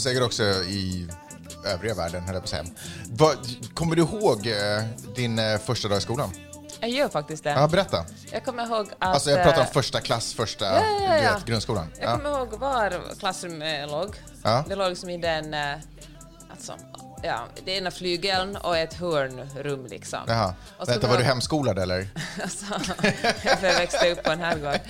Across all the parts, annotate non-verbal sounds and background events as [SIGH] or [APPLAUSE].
och säkert också i övriga världen, höll jag på att säga. Kommer du ihåg eh, din eh, första dag i skolan? Jag gör faktiskt det. Ja, berätta. Jag kommer ihåg att... Alltså jag pratar om eh, första klass, första Ja, ja, ja. vet, grundskolan. Jag Ja. kommer ihåg var klassrummet låg. Det låg liksom i den... Alltså, ja, det ena flygeln och ett hörnrum liksom. Jaha. Och så Vänta, var du jag- hemskolad eller? [LAUGHS] Alltså, för jag växte upp på en herrgård.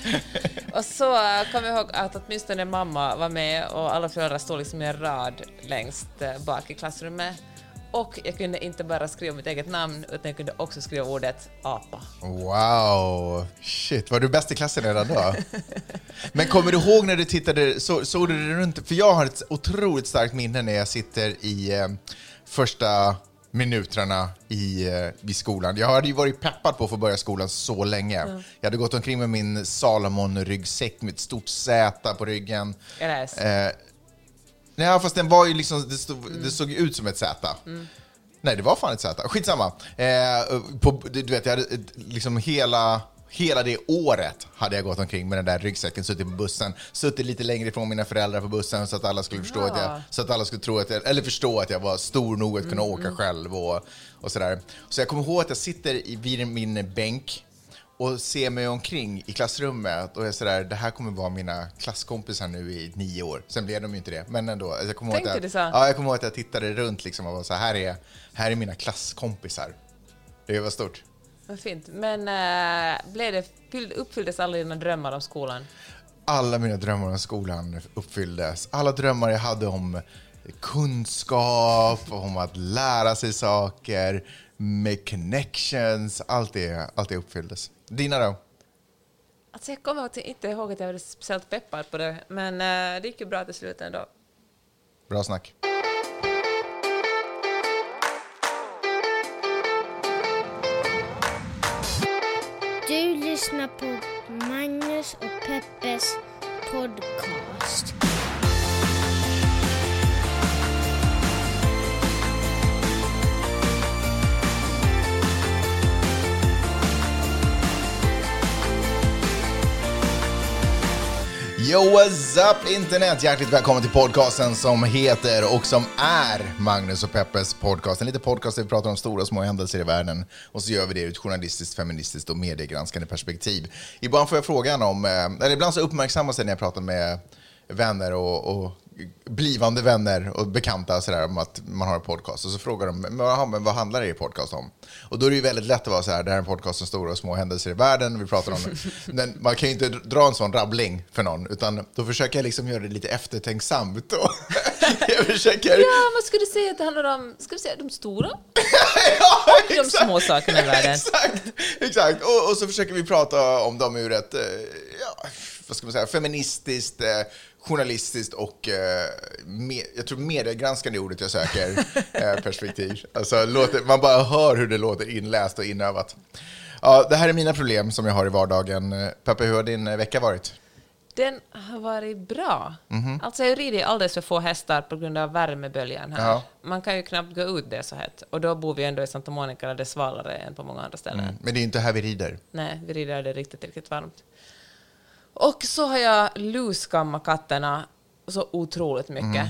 Och så eh, kommer jag ihåg att åtminstone mamma var med och alla föräldrar stod liksom i en rad längst eh, bak i klassrummet. Och jag kunde inte bara skriva mitt eget namn utan jag kunde också skriva ordet apa. Wow! Shit, var du bäst i klassen redan då? [LAUGHS] Men kommer du ihåg när du tittade, så, såg du dig runt? För jag har ett otroligt starkt minne när jag sitter i eh, första minuterna i, eh, i skolan. Jag hade ju varit peppad på att få börja skolan så länge. Jag hade gått omkring med min Salomon-ryggsäck med ett stort Z på ryggen. Eh, nej, fast den var ju liksom, det, stod, det såg ut som ett Z. Nej, det var fan ett Z. Skitsamma. Eh, på, du vet, jag hade eh, liksom hela, hela det året hade jag gått omkring med den där ryggsäcken, suttit på bussen, suttit lite längre ifrån mina föräldrar på bussen så att alla skulle förstå att jag, Ja. så att alla skulle tro att jag, eller förstå att jag var stor nog att kunna åka själv och, och sådär. Så jag kommer ihåg att jag sitter vid min bänk och ser mig omkring i klassrummet och är sådär, det här kommer vara mina klasskompisar nu i nio år. Sen blev de ju inte det, men ändå. Alltså, Jag kommer Tänkte att jag, du så? Ja, jag kommer ihåg att jag tittade runt liksom och var så här, är, här är mina klasskompisar. Det var stort. Vad fint. Men äh, blev det, fyll- uppfylldes alla dina drömmar om skolan? Alla mina drömmar om skolan uppfylldes. Alla drömmar jag hade om kunskap, om att lära sig saker, med connections, allt det, allt det uppfylldes. Dina då? Alltså jag kommer inte ihåg att jag var speciellt peppad på det, men äh, det gick ju bra till slut ändå. Bra snack. Du lyssnar på Magnus och Peppes podcast. Yo, what's up internet? Hjärtligt välkommen till podcasten som heter och som är Magnus och Peppes podcast. En liten podcast där vi pratar om stora och små händelser i världen och så gör vi det ur ett journalistiskt, feministiskt och mediegranskande perspektiv. Ibland får jag frågan om, eh, eller ibland så uppmärksammas det när jag pratar med vänner och, och blivande vänner och bekanta sådär, om att man har en podcast. Och så frågar de, men, jaha, men vad handlar er podcast om? Och då är det ju väldigt lätt att vara så här, det här är en podcast om stora och små händelser i världen. Vi pratar om, [LAUGHS] men man kan ju inte dra en sån rabbling för någon, utan då försöker jag liksom göra det lite eftertänksamt. Och [LAUGHS] jag försöker... Ja, men skulle du säga att det handlar om, ska vi säga de stora? [LAUGHS] ja, de små sakerna i världen. exakt, exakt. Och, och så försöker vi prata om dem ur ett, eh, ja, vad ska man säga, feministiskt, eh, journalistiskt och eh, me, jag tror mediegranskande är ordet jag söker [LAUGHS] eh, perspektiv. Alltså, låter, man bara hör hur det låter inläst och inövat. Ja, det här är mina problem som jag har i vardagen. Peppe, hur har din eh, vecka varit? Den har varit bra. Mhm. Alltså jag rider alldeles för få hästar på grund av värmeböljan här. Ja. Man kan ju knappt gå ut det är så hett. Och då bor vi ändå i Santa Monica där det är svalare än på många andra ställen. Men det är inte här vi rider. Nej, vi rider där det är riktigt, riktigt varmt. Och så har jag luskammat katterna så otroligt mycket. Mm.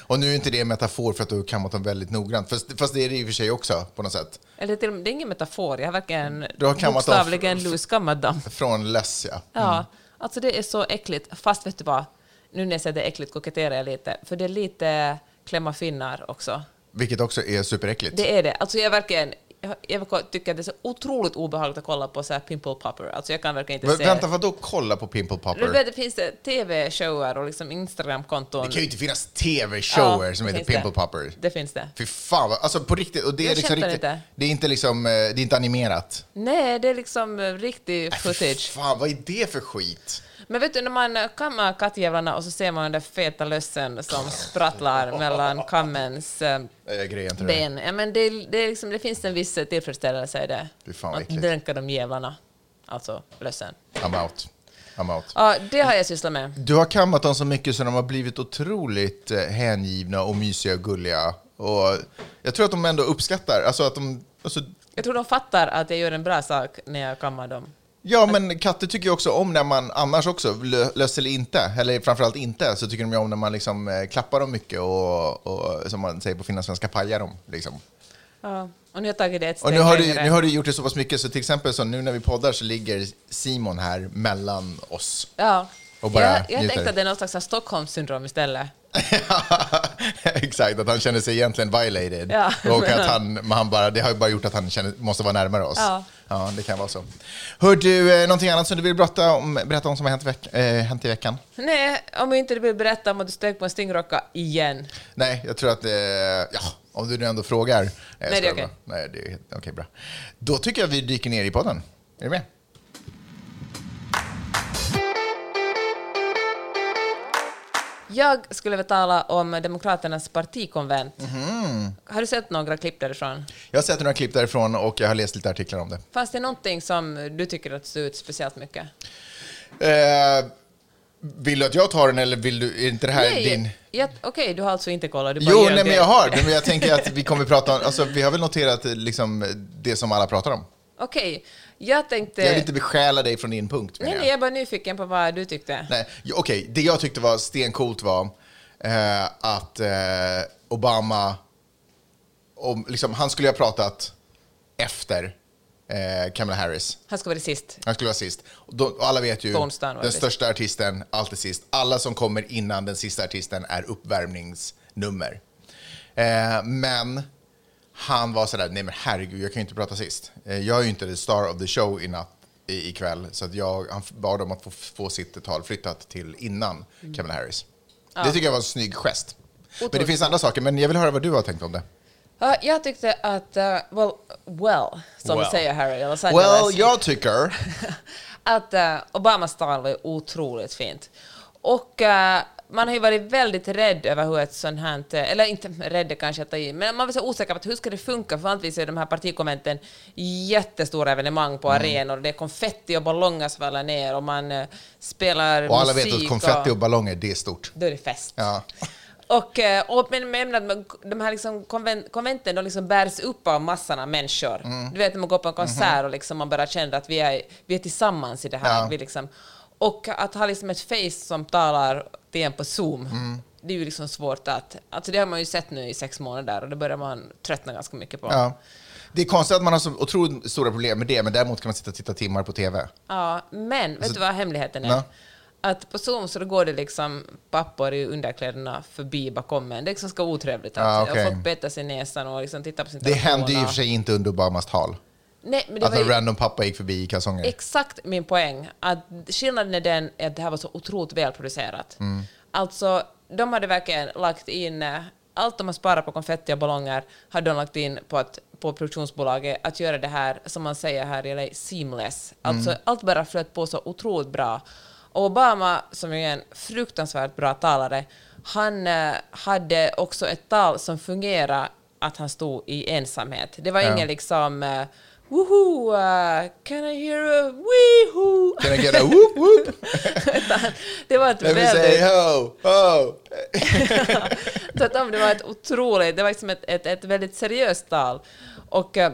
Och nu är inte det en metafor för att du har kammat dem väldigt noggrant, fast, fast det är det i och för sig också på något sätt. Eller till, det är ingen metafor, jag har verkligen Du har bokstavligen luskammat dem. Från less, ja. Ja, alltså det är så äckligt. Fast vet du vad, nu när jag säger det är äckligt koketterar jag lite, för det är lite klämma finnar också. Vilket också är superäckligt. Det är det. Alltså jag verkligen, jag, tycker att det är så otroligt obehagligt att kolla på så här pimple popper. Alltså jag kan verkligen inte se... Vänta, vadå kolla på Pimple Popper? det finns tv-shower och liksom Instagram-konton. Det kan ju inte finnas tv-shower Ja, som heter Pimple det. Popper. Det finns det. Fy fan, alltså på riktigt. Och det är liksom riktigt, inte. det är inte liksom, eh, det är inte animerat. Nej, det är liksom eh, riktig footage. fan, vad är det för skit? Men vet du, när man kammar kattjävlarna och så ser man den där feta lössen som sprattlar mellan kammens eh, det. ben. Ja, men det, det, liksom, det finns en viss tillfredsställelse i det. Fy fan Att dränka de jävlarna. Alltså lössen. I'm out. I'm out. Ja, det har jag sysslat med. Du har kammat dem så mycket så de har blivit otroligt eh, hängivna och mysiga och gulliga. Och jag tror att de ändå uppskattar, alltså att de, alltså, Jag tror de fattar att jag gör en bra sak när jag kammar dem. Ja, men katter tycker ju också om när man annars också, lö- löss eller inte, eller framförallt inte, så tycker de ju om när man liksom eh, klappar dem mycket och, och som man säger på finlandssvenska, pajar dem. Liksom. Ja. Och nu har jag tagit det ett Och steg nu har, du, nu har du gjort det så pass mycket, så till exempel så nu när vi poddar så ligger Simon här mellan oss. Ja. Och bara jag jag tänkte att det är någon slags Stockholmssyndrom istället. [LAUGHS] Exakt, att han känner sig egentligen violated. Ja. Och att han, han bara, det har ju bara gjort att han känner, måste vara närmare oss. Ja. Ja, det kan vara så. Hör du, eh, någonting annat som du vill berätta om, berätta om som har hänt, veck, eh, hänt i veckan? Nej, om inte du vill berätta om att du steg på en stingrocka igen. Nej, jag tror att, eh, ja, om du nu ändå frågar. Jag Nej, det är okej. bara. Nej, det är helt- okej, bra. Då tycker jag vi dyker ner i podden. Är du med? Jag skulle vilja tala om Demokraternas partikonvent. Mhm. Har du sett några klipp därifrån? Jag har sett några klipp därifrån och jag har läst lite artiklar om det. Fanns det någonting som du tycker att stod ut speciellt mycket? Eh, vill du att jag tar den eller vill du, är inte det här din... ja, Okej, du har alltså inte kollat? Jo, nej, men jag har. Men jag tänker att vi kommer prata om, alltså vi har väl noterat eh, liksom det som alla pratar om. Okej, jag tänkte... Jag vill inte besjäla dig från din punkt. Nej, jag. nej, jag är bara nyfiken på vad du tyckte. Nej, okej, det jag tyckte var stencoolt var eh, att eh, Obama, om, liksom, han skulle ha pratat efter eh, Kamala Harris. Han ska vara sist. Han skulle vara sist. Och, då, och alla vet ju, den det. största artisten, alltid sist. Alla som kommer innan den sista artisten är uppvärmningsnummer. Eh, men han var sådär, nej men herregud, jag kan ju inte prata sist. Eh, jag är ju inte the star of the show i natt, i, ikväll, så att jag, han bad om att få, få sitt tal flyttat till innan Mm. Kamala Harris. Det tycker jag var en snygg gest. Men det Otroligt. finns andra saker, men jag vill höra vad du har tänkt om det. Ja, jag tyckte att, uh, well, well, som Well. säger Harry Los Angeles, Well, jag tycker... [LAUGHS] att uh, Obamas tal var otroligt fint. Och uh, man har ju varit väldigt rädd över hur ett sånt här, eller inte rädd kanske att ta i, men man var så osäker på att hur ska det funka, för vanligtvis är de här partikonventen jättestora evenemang på Mm. arenor, det är konfetti och ballonger som faller ner och man eh, spelar Och alla musik vet att konfetti och ballonger, det är stort. då är det fest. Ja. [LAUGHS] Och, eh, och men, men, de här liksom konven, konventen de liksom bärs upp av massor av människor. Mm. Du vet när man går på en konsert Mhm. och liksom man bara känner att vi är, vi är tillsammans i det här. Ja. Vi liksom, och att ha liksom ett face som talar till en på Zoom, Mm. det är ju liksom svårt att... Alltså det har man ju sett nu i sex månader och det börjar man tröttna ganska mycket på. Ja. Det är konstigt att man har så otroligt stora problem med det, men däremot kan man sitta och titta timmar på TV. Ja, men vet du vad hemligheten är? Ja. Att på Zoom så går det liksom pappor i underkläderna förbi bakom en. Det är liksom ska vara otrevligt. Och okej. Folk petar sig i näsan och liksom tittar på sin Det hände ju i och telefon för sig inte under Obamas tal. Nej, men det Att var en ju random pappa gick förbi i kalsonger. exakt min poäng. Att skillnaden är den att det här var så otroligt välproducerat. Mm. Alltså, de hade verkligen lagt in eh, allt de har sparat på konfetti och ballonger hade de lagt in på, att, på produktionsbolaget att göra det här, som man säger här i LA, seamless. Alltså, Mm. allt bara flöt på så otroligt bra. Och Obama, som är en fruktansvärt bra talare, han eh, hade också ett tal som fungerade att han stod i ensamhet. Det var Ja. ingen liksom uh, Woho! Uh, can I hear a weehoo? Can I get a whoop whoop? [LAUGHS] Det var ett Let me say väldigt... ho, ho. [LAUGHS] Tvärtom, det var ett otroligt... Det var liksom ett, ett, ett väldigt seriöst tal. Och eh,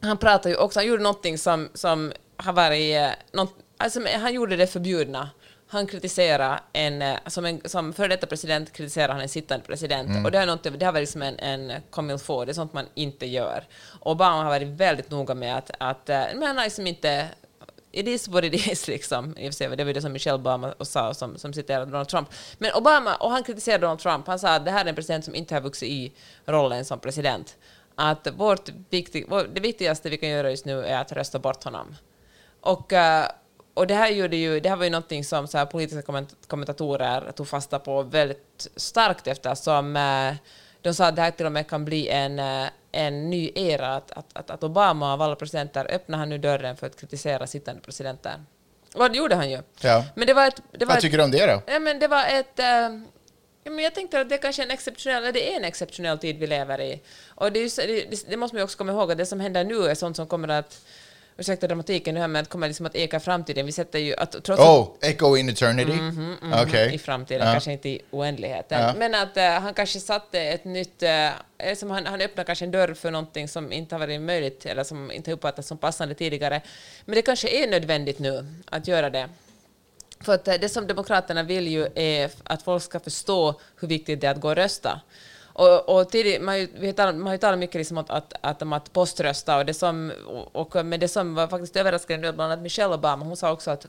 han pratade ju också... Han gjorde någonting som, som har varit... eh, något, alltså, han gjorde det förbjudna. Han kritiserade en... eh, Som, en, som före detta president kritiserar han en sittande president. Och det, är något, det har varit liksom en, en comme il faut. Det är sånt man inte gör. Obama har varit väldigt noga med att... att eh, men liksom inte it is what it is, [LAUGHS] liksom. Det var det som Michelle Obama sa, som, som citerade Donald Trump. Men Obama, och han kritiserade Donald Trump, han sa att det här är en president som inte har vuxit i rollen som president. Att vårt viktig, det viktigaste vi kan göra just nu är att rösta bort honom. Och, eh, och det här gjorde ju, det här var ju någonting som så här, politiska komment- kommentatorer tog fasta på väldigt starkt eftersom eh, de sa att det här till och med kan bli en, eh, en ny era, att, att, att, Obama av alla presidenter öppnar han nu dörren för att kritisera sittande presidenter. Och det gjorde han ju. Ja. Men det var ett... Det var Vad ett, tycker du om det då? Ja, men det var ett... ja, men jag tänkte att det kanske är en exceptionell, det är en exceptionell tid vi lever i. Och det, ju det, det måste man ju också komma ihåg, att det som händer nu är sånt som kommer att ursäkta dramatiken nu här, men att kommer liksom att eka i framtiden. Vi sätter ju att trots Oh, Echo in eternity? Mhm, Okej. i framtiden, Ja. kanske inte i oändligheten. Ja. Men att eh, han kanske satte ett nytt... Uh, som han, han öppnar kanske en dörr för någonting som inte har varit möjligt eller som inte uppfattats som passande tidigare. Men det kanske är nödvändigt nu att göra det. För att eh, det som Demokraterna vill ju är att folk ska förstå hur viktigt det är att gå och rösta. Och, och tidigt, man, har ju, vi har talat, man har ju talat mycket liksom att, att, att, om att poströsta, och det som, och, och, men det som var faktiskt överraskande, bland annat Michelle Obama, hon sa också att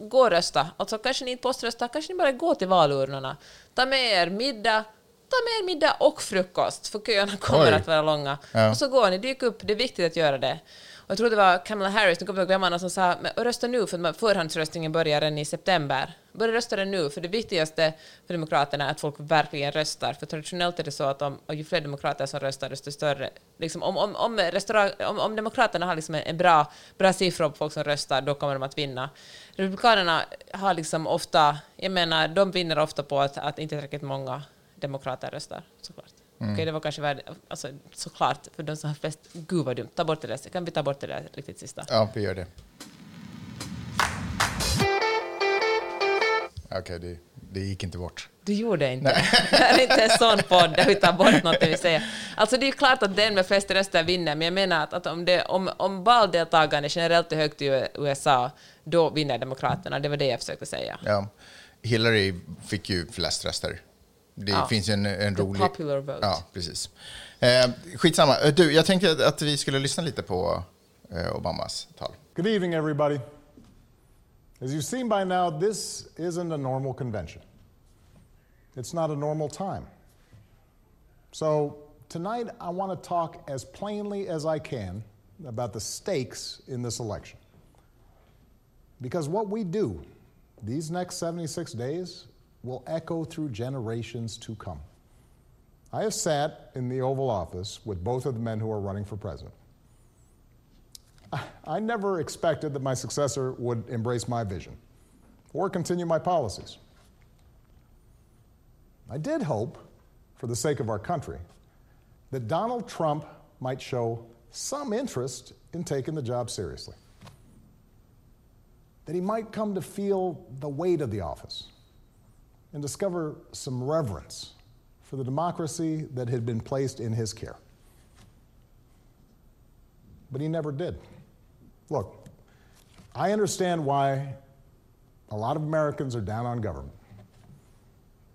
gå och rösta. Alltså kanske ni inte poströstar, kanske ni bara går till valurnorna. Ta med er middag, ta med er middag och frukost, för köerna kommer Oj. att vara långa. Ja. Och så går ni, dyk upp, det är viktigt att göra det. Och jag tror det var Kamala Harris, nu kommer jag ihåg vem annan som sa att rösta nu för förhandsröstningen börjar redan i september. Börja rösta den nu, för det viktigaste för Demokraterna är att folk verkligen röstar. För traditionellt är det så att om, ju fler demokrater som röstar, desto större... Liksom, om, om, om, restaurang, om, om Demokraterna har liksom en, en bra, bra siffra på folk som röstar, då kommer de att vinna. Republikanerna har liksom ofta... Jag menar, de vinner ofta på att, att inte tillräckligt många demokrater röstar, såklart. Okej, det var kanske värd, alltså, såklart, för de som har flest... Gud vad dumt, ta bort det där. Kan vi ta bort det där riktigt sista? Ja, vi gör det. Okej, det, det gick inte bort. Du gjorde inte. [LAUGHS] Det här är inte en sån podd där vi tar bort något vi säger. Alltså det är klart att den med flest röster vinner, men jag menar att, att om, det, om, om valdeltagande generellt är högt i USA, då vinner Demokraterna. Det var det jag försökte säga. Ja. Hillary fick ju flest röster. Det Ja. finns ju en, en The rolig... popular vote. Ja, precis. Eh, skitsamma. Du, jag tänkte att- att vi skulle lyssna lite på eh, Obamas tal. Good evening, everybody. As you've seen by now, this isn't a normal convention. It's not a normal time. So, tonight I want to talk as plainly as I can about the stakes in this election. Because what we do these next 76 days will echo through generations to come. I have sat in the Oval Office with both of the men who are running for president. I never expected that my successor would embrace my vision or continue my policies. I did hope, for the sake of our country, that Donald Trump might show some interest in taking the job seriously. That he might come to feel the weight of the office and discover some reverence for the democracy that had been placed in his care. But he never did. Look, I understand why a lot of Americans are down on government.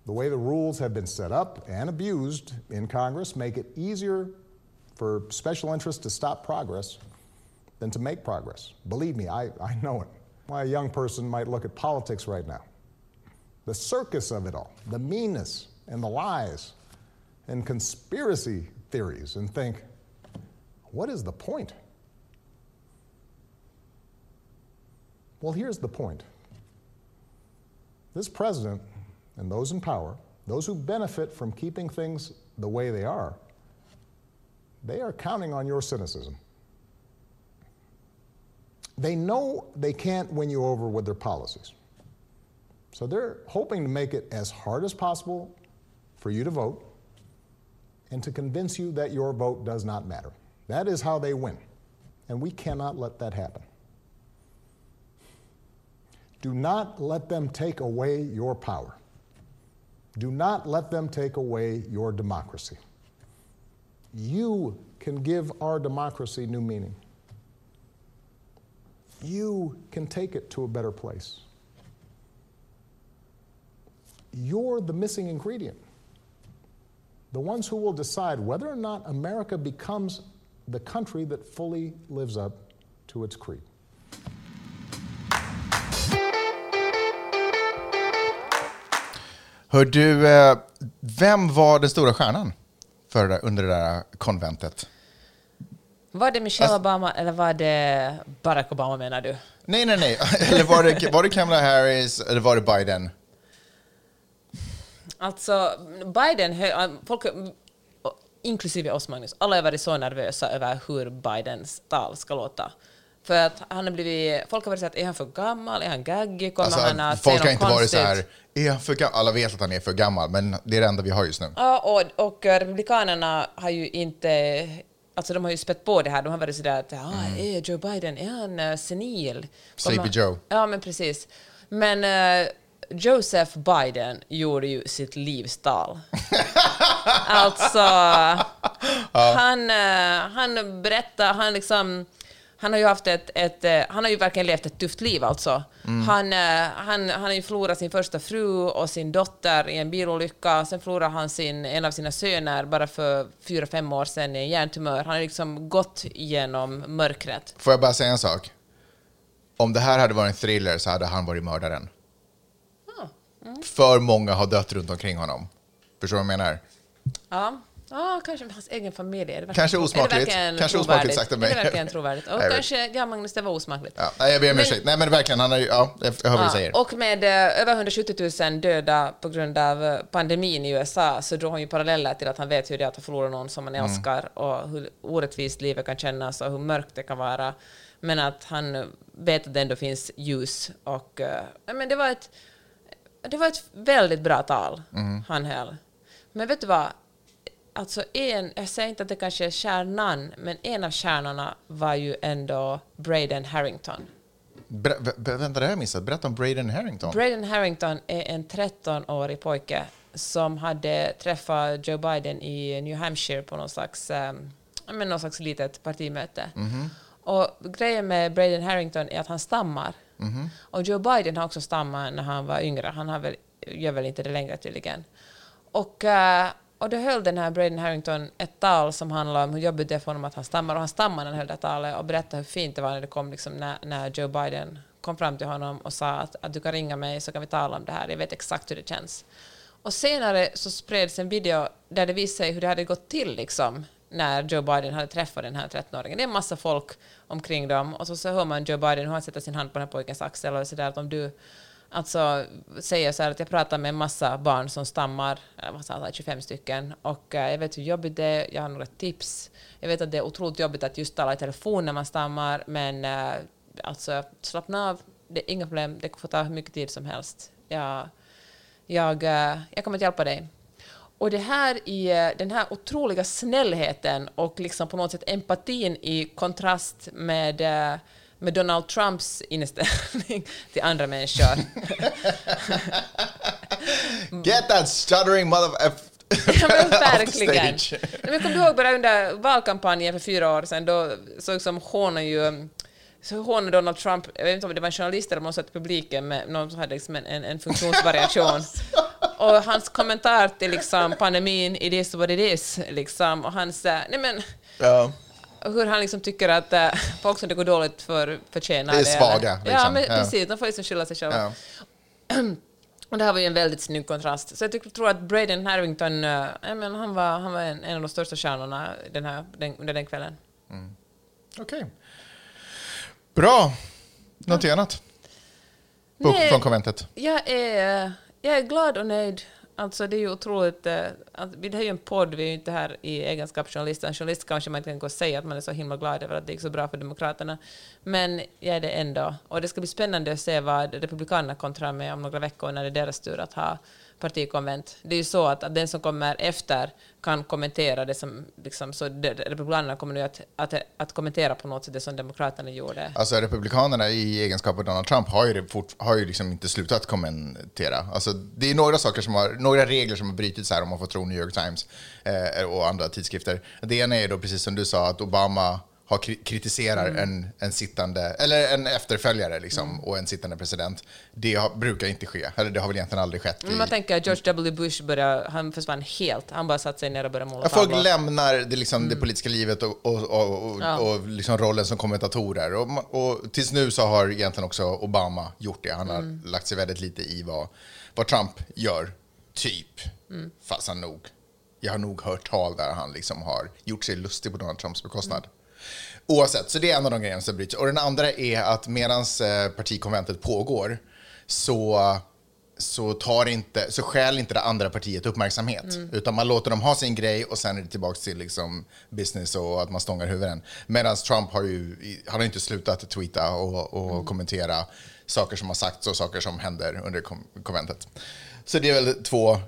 The way the rules have been set up and abused in Congress make it easier for special interests to stop progress than to make progress. Believe me, I, I know it. Why a young person might look at politics right now. The circus of it all, the meanness and the lies and conspiracy theories, and think, what is the point? Well, here's the point this president and those in power, those who benefit from keeping things the way they are, they are counting on your cynicism. They know they can't win you over with their policies. So they're hoping to make it as hard as possible for you to vote and to convince you that your vote does not matter. That is how they win. And we cannot let that happen. Do not let them take away your power. Do not let them take away your democracy. You can give our democracy new meaning. You can take it to a better place. You're the missing ingredient. The ones who will decide whether or not America becomes the country that fully lives up to its creed. Hör du, eh, vem var den stora stjärnan för, under det där konventet? Var det Michelle Alltså- Obama eller var det Barack Obama menar du? Nej, nej, nej. [LAUGHS] Eller var det, var det Kamala Harris eller var det Biden? Alltså, Biden, hö- folk, inklusive oss Magnus, alla har varit så nervösa över hur Bidens tal ska låta. För att han har blivit, folk har varit så att är han för gammal, är han gaggig, kommer Alltså, han att folk har inte varit konstigt? så här, är han för gammal? Alla vet att han är för gammal, men det är det enda vi har just nu. Ja, och, och Republikanerna har ju inte Alltså de har ju spett på det här, de har varit sådär att ah, är Joe Biden, är han uh, senil? Sleepy Joe. Ja, men precis. Men eh, Joseph Biden gjorde ju sitt livs tal. [LAUGHS] alltså, han, eh, han berättar, han liksom... Han har ju haft ett, ett eh, han har ju verkligen levt ett tufft liv alltså. Han, eh, han, han har ju förlorat sin första fru och sin dotter i en bilolycka. Sen förlorade han sin, en av sina söner bara för fyra, fem år sedan i en hjärntumör. Han har liksom gått igenom mörkret. Får jag bara säga en sak? Om det här hade varit en thriller så hade han varit mördaren. För många har dött runt omkring honom. Förstår du vad jag menar? Ja, ja kanske med hans egen familj. Är det Kanske tro- är det osmakligt. Kanske osmakligt sagt av mig. Är det verkligen trovärdigt? Och kanske, ja Magnus, det var osmakligt. Ja, nej, jag ber om ursäkt. Nej men verkligen, han har ju, ja, jag hör vad du säger. och med eh, över 170 000 döda på grund av eh, pandemin i USA så drog han ju paralleller till att han vet hur det är att förlora någon som man älskar och hur orättvist livet kan kännas och hur mörkt det kan vara. Men att han vet att det ändå finns ljus och eh, ja, men det var ett det var ett väldigt bra tal han höll. Men vet du vad? Alltså en, jag säger inte att det kanske är kärnan, men en av kärnorna var ju ändå Braden Harrington. Vä- vänta, det här har jag missat. Berätta om Braden Harrington. Braden Harrington är en 13-årig pojke som hade träffat Joe Biden i New Hampshire på någon slags, um, men någon slags litet partimöte. Och grejen med Braden Harrington är att han stammar. Och Joe Biden har också stammat när han var yngre. Han har väl, gör väl inte det längre tydligen. Och, eh, och då höll den här Braden Harrington ett tal som handlade om hur jobbigt det är för honom att han stammar. Och han stammade när han höll det talet och berättade hur fint det var när det kom liksom när, när Joe Biden kom fram till honom och sa att, att du kan ringa mig så kan vi tala om det här. Jag vet exakt hur det känns. Och senare så spreds en video där det visade sig hur det hade gått till liksom när Joe Biden hade träffat den här 13-åringen. Det är en massa folk omkring dem och så, så hör man Joe Biden hur han sätter sin hand på den här pojkens axel och sådär att om du alltså säger så här att jag pratar med en massa barn som stammar, eller vad sa 25 stycken, och eh, jag vet hur jobbigt det är, jag har några tips. Jag vet att det är otroligt jobbigt att just tala i telefon när man stammar, men eh, alltså slappna av, det är inga problem, det får ta hur mycket tid som helst. Jag, jag, eh, jag kommer att hjälpa dig. Och det här i eh, den här otroliga snällheten och liksom på något sätt empatin i kontrast med, eh, med Donald Trumps inställning [LAUGHS] till andra människor. [LAUGHS] Get that stuttering mother... [LAUGHS] Ja, men verkligen. men kommer du ihåg bara under valkampanjen för fyra år sedan, då så liksom hånade ju så hånade Donald Trump, jag vet inte om det var en journalist eller om någon satt i publiken med någon som hade liksom en, en, en funktionsvariation. Och hans kommentar till liksom pandemin, it is what it is, liksom, och hans, eh, nej men, Ja. hur han liksom tycker att äh, folk som det går dåligt för förtjänar Det är svaga, Ja, liksom. men Ja. precis, de får liksom skylla sig själva. Ja. [CLEARS THROAT] Och det här var ju en väldigt snygg kontrast. Så jag tycker, tror att Braden Harrington, uh, men han var, han var en, en av de största stjärnorna den här, den, under den kvällen. Okej. Bra. Någonting annat? På, Nej. från konventet? Jag är, jag är glad och nöjd. Alltså det är ju otroligt, eh, eh, det är ju en podd, vi är ju inte här i egenskap av journalist. En journalist kanske man inte kan gå och säga att man är så himla glad över att det gick så bra för Demokraterna. Men jag är det ändå. Och det ska bli spännande att se vad Republikanerna kontrar med om några veckor när det är deras tur att ha partikonvent. Det är ju så att, att den som kommer efter kan kommentera det som, liksom, så Republikanerna kommer nu att, att, att kommentera på något sätt det som Demokraterna gjorde. Alltså Republikanerna i egenskap av Donald Trump har ju, fort, har ju liksom inte slutat kommentera. Alltså, det är några saker som har, några regler som har brutits här om man får tro New York Times eh, och andra tidskrifter. Det ena är då precis som du sa att Obama har kri- kritiserar en, en sittande, eller en efterföljare liksom, och en sittande president. Det har, brukar inte ske, eller det har väl egentligen aldrig skett. Men I, man tänker att George W. Bush började, han försvann helt. Han bara satte sig ner och började måla Ja, folk tavlor. lämnar det, liksom, det politiska livet och, och, och, och, Ja. och liksom rollen som kommentatorer. Och, tills nu så har egentligen också Obama gjort det. Han har lagt sig väldigt lite i vad, vad Trump gör, typ. Fast han nog, jag har nog hört tal där han liksom har gjort sig lustig på Donald Trumps bekostnad. Oavsett, så det är en av de grejerna som bryts. Och den andra är att medan eh, partikonventet pågår så så, tar inte, så skäl inte det andra partiet uppmärksamhet. Utan man låter dem ha sin grej och sen är det tillbaka till liksom business och att man stångar huvuden. Medan Trump har ju han har inte slutat tweeta och, och kommentera saker som har sagts och saker som händer under konventet. Så det är väl två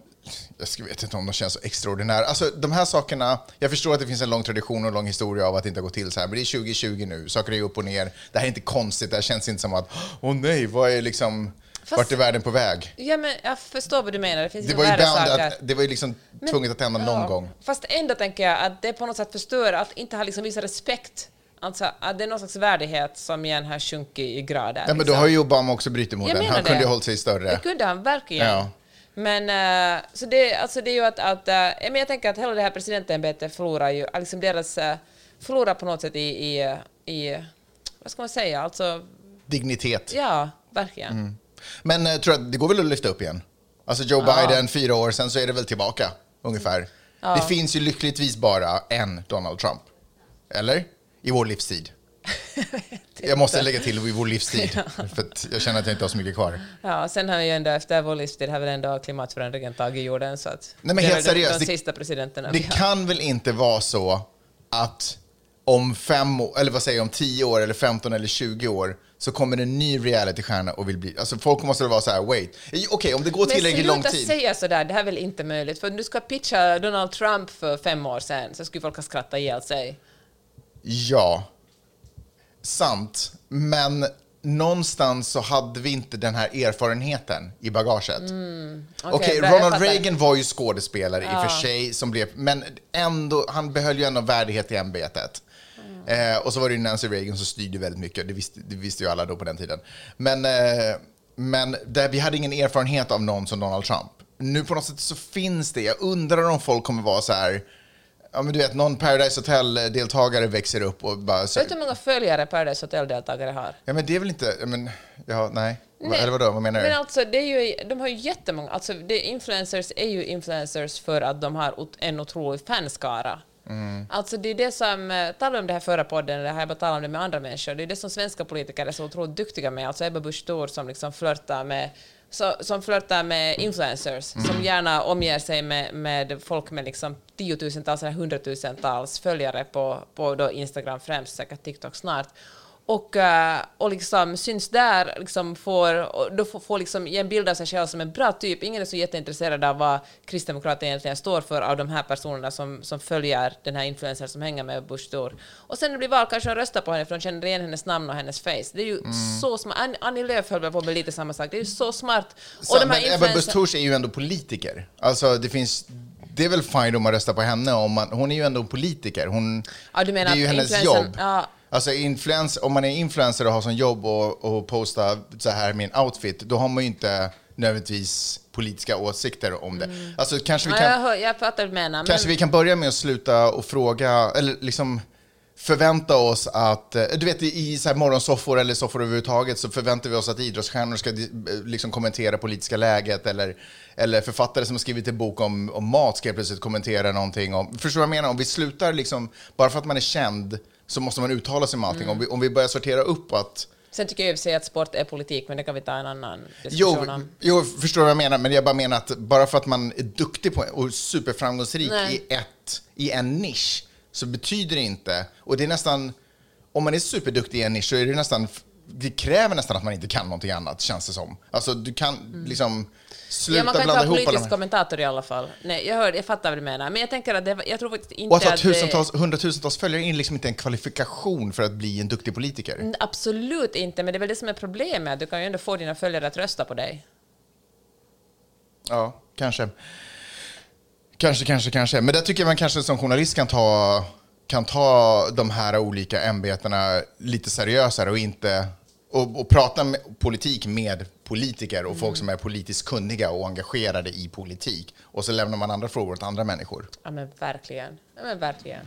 jag vet inte om de känns så extraordinära. Alltså de här sakerna, jag förstår att det finns en lång tradition och en lång historia av att det inte har gått till så här, men det är 2020 nu, saker är upp och ner. Det här är inte konstigt, det här känns inte som att, åh nej, vad är liksom, Fast- vart är världen på väg? Ja, men jag förstår vad du menar. Det finns Det var ju, att, det var ju liksom tvunget att hända någon Ja, gång. Fast ändå tänker jag att det på något sätt förstör att inte ha liksom visat respekt. Alltså det är någon slags värdighet som igen har sjunkit i grader. Ja, men då liksom. har ju Obama också brutit mot Jag den. Han kunde det. ju hållit sig större. Det kunde han verkligen. Ja. Men, eh, så det, alltså det är ju att, att eh, men jag tänker att hela det här presidentämbetet förlorar ju, liksom deras, uh, förlorar på något sätt i, i, i, vad ska man säga, alltså, Dignitet. ja, verkligen. Mm. Men eh, tror jag, det går väl att lyfta upp igen? Alltså Joe Biden, fyra år, sen så är det väl tillbaka, ungefär. Det finns ju lyckligtvis bara en Donald Trump. Eller? I vår livstid. Jag måste lägga till i vår livstid, [LAUGHS] för jag känner att jag inte har så mycket kvar. Ja, sen har ju ändå efter vår livstid har väl ändå klimatförändringen tagit jorden så att Nej, men helt seriöst, de, sista presidenterna Det kan väl inte vara så att om fem eller vad säger jag, om 10 år, eller 15 eller 20 år så kommer en ny realitystjärna och vill bli... Alltså folk måste vara så här, wait. Okej, om det går tillräckligt lång Men tid. sluta säga sådär, det här är väl inte möjligt. För om du ska pitcha Donald Trump för fem år sedan så skulle folk ha skrattat ihjäl sig. Ja, sant. Men någonstans så hade vi inte den här erfarenheten i bagaget. Mm. Okej, bra, jag Ronald. Reagan var ju skådespelare i och för sig, som blev, men ändå, han behöll ju ändå värdighet i ämbetet. Mm. Eh, och så var det ju Nancy Reagan som styrde väldigt mycket, det visste, det visste ju alla då på den tiden. Men, eh, men där, vi hade ingen erfarenhet av någon som Donald Trump. Nu på något sätt så finns det, jag undrar om folk kommer vara så här, ja men du vet, någon Paradise Hotel-deltagare växer upp och bara så Vet du hur många följare Paradise Hotel-deltagare har? Ja, men det är väl inte... Men, ja, nej. Nej. Eller vadå, vad menar du? Men alltså, det är ju, de har ju jättemånga, alltså det, influencers är ju influencers för att de har en otrolig fanskara. Mm. Alltså det är det som, eh, talade om det här förra podden, det här jag bara talade om det med andra människor, det är det som svenska politiker är så otroligt duktiga med, alltså Ebba Busch Thor som liksom flörtar med så, som flörtar med influencers, Mm. som gärna omger sig med, med folk med liksom tiotusentals eller hundratusentals följare på, på då Instagram främst, säkert TikTok snart. Och, eh, och liksom syns där, liksom får, och då får, får liksom ge en bild av sig själv som en bra typ. Ingen är så jätteintresserad av vad Kristdemokraterna egentligen står för av de här personerna som, som följer den här influencern som hänger med Bush Thor. Och sen när det blir val kanske de röstar på henne för de känner igen hennes namn och hennes face. Det är ju Mm. så smart. Ann- Annie Lööf höll på med lite samma sak. Det är ju så smart. Så, de men här Ebba Busch Thors är ju ändå politiker. Alltså, det finns... Det är väl fine om man röstar på henne. Om man, hon är ju ändå politiker. Hon, Ja, det är ju hennes jobb. ja. Alltså, influens, om man är influencer och har som jobb och, och posta så här min outfit, då har man ju inte nödvändigtvis politiska åsikter om det. Alltså, kanske vi Mm. Ja, kan... jag, fattar vad du menar. Men, Kanske vi kan börja med att sluta och fråga, eller liksom förvänta oss att, eh, du vet i så här morgonsoffor eller soffor överhuvudtaget så förväntar vi oss att idrottsstjärnor ska eh, liksom kommentera politiska läget eller, eller författare som har skrivit en bok om, om mat ska plötsligt kommentera någonting om, förstår du vad jag menar? Om vi slutar liksom, bara för att man är känd så måste man uttala sig om allting. Om, vi, om vi börjar sortera upp att Sen tycker jag i och för sig att sport är politik, men det kan vi ta en annan Jo, diskussion om. jo, förstår du vad jag menar? Men jag bara menar att bara för att man är duktig på och superframgångsrik Nej. i, ett, i en nisch så betyder det inte, och det är nästan, om man är superduktig i en nisch så är det nästan, det kräver nästan att man inte kan någonting annat, känns det som. Alltså du kan liksom sluta. Ja, man kan inte blanda vara alla de politisk kommentator i alla fall. Nej, jag, hör, jag fattar vad du menar. Men jag tänker att det, jag tror faktiskt inte Och att att tusentals, hundratusentals följare är liksom inte en kvalifikation för att bli en duktig politiker. det... Absolut inte, men det är väl det som är problemet. Du kan ju ändå få dina följare att rösta på dig. Ja, kanske. Kanske, kanske, kanske. Men där tycker jag man kanske som journalist kan ta, kan ta de här olika ämbetena lite seriösare och inte och, och prata med politik med politiker och folk som är politiskt kunniga och engagerade i politik. Och så lämnar man andra frågor åt andra människor. Ja, men verkligen. Ja, men verkligen.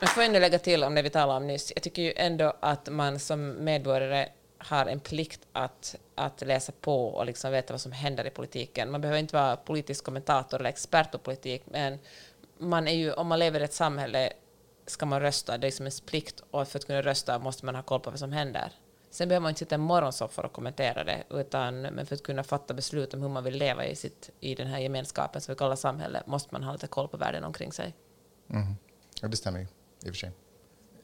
Jag får ändå lägga till om det vi talade om nyss. Jag tycker ju ändå att man som medborgare har en plikt att, att läsa på och liksom veta vad som händer i politiken. Man behöver inte vara politisk kommentator eller expert på politik, men man är ju, om man lever i ett samhälle ska man rösta. Det är som en plikt och för att kunna rösta måste man ha koll på vad som händer. Sen behöver man inte sitta i morgonsoffor och kommentera det, utan men för att kunna fatta beslut om hur man vill leva i, sitt, i den här gemenskapen som vi kallar samhälle måste man ha lite koll på världen omkring sig. Ja, det stämmer ju i och för sig.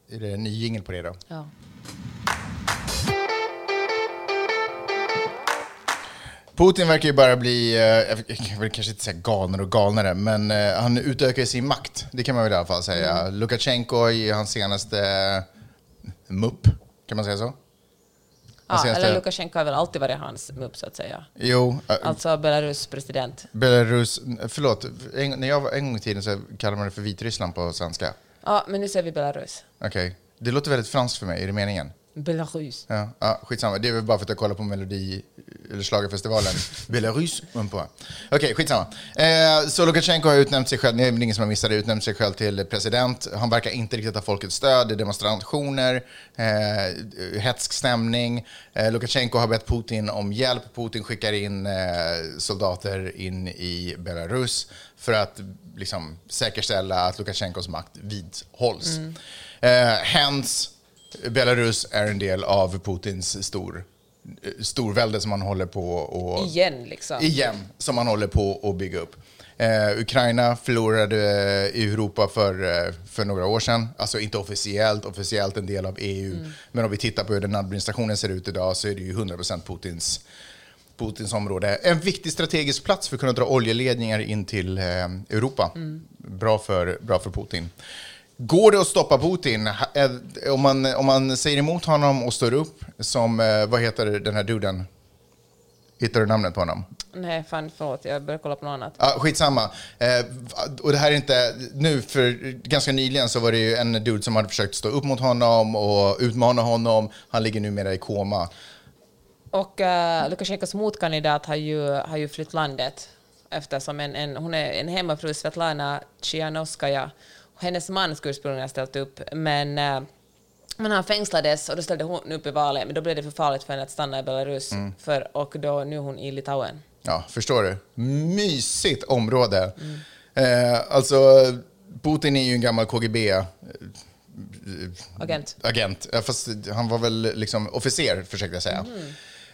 Är det en ny jingel på det då? Ja. Putin verkar ju bara bli, eh, jag vill kanske inte säga galnare och galnare, men eh, han utökar sin makt. Det kan man väl i alla fall säga. Mm. Lukasjenko i hans senaste eh, mupp, kan man säga så? Ja, senaste- eller Lukasjenko har väl alltid varit hans mupp så att säga. Jo, eh, Alltså Belarus president. Belarus, förlåt, en, när jag var en gång i tiden så kallade man det för Vitryssland på svenska. Ja, men nu ser vi Belarus. Okej, det låter väldigt franskt för mig, är det meningen? Belarus. Ja, ja, skitsamma. Det är väl bara för att jag kollar på Melodi eller Schlagerfestivalen. Belarus. un. Okej, skitsamma. Eh, så Lukasjenko har utnämnt sig själv, det är ingen som har missat det, utnämnt sig själv till president. Han verkar inte riktigt ha folkets stöd, det är demonstrationer, eh, hetsk stämning. Eh, Lukasjenko har bett Putin om hjälp. Putin skickar in eh, soldater in i Belarus för att liksom, säkerställa att Lukasjenkos makt vidhålls. Eh, hence Belarus är en del av Putins stor, storvälde som man håller på och Igen liksom. igen som man håller på att bygga upp. Eh, Ukraina förlorade eh, Europa för, eh, för några år sedan. Alltså inte officiellt, officiellt en del av EU. Men om vi tittar på hur den administrationen ser ut idag så är det ju 100% Putins, Putins område. En viktig strategisk plats för att kunna dra oljeledningar in till eh, Europa. Bra, för, bra för Putin. Går det att stoppa Putin? Eh, Om man, om man säger emot honom och står upp som, eh, vad heter den här duden? Hittar du namnet på honom? Nej, fan förlåt, jag börjar kolla på något annat. Ja, skitsamma. Eh, och det här är inte... Nu, för ganska nyligen så var det ju en dude som hade försökt stå upp mot honom och utmana honom. Han ligger numera i koma. Och uh, Lukasjenkos motkandidat har ju, har ju flytt landet eftersom en, en, hon är en hemmafru, Svetlana Tjihanoskaja. Hennes man skulle ursprungligen ha ställt upp, men, uh, men han fängslades och då ställde hon upp i valet, men då blev det för farligt för henne att stanna i Belarus, för, och då, nu är hon i Litauen. Ja, förstår du? Mysigt område. Eh, alltså, Putin är ju en gammal KGB... eh, Agent. agent. Fast han var väl liksom officer, försökte jag säga.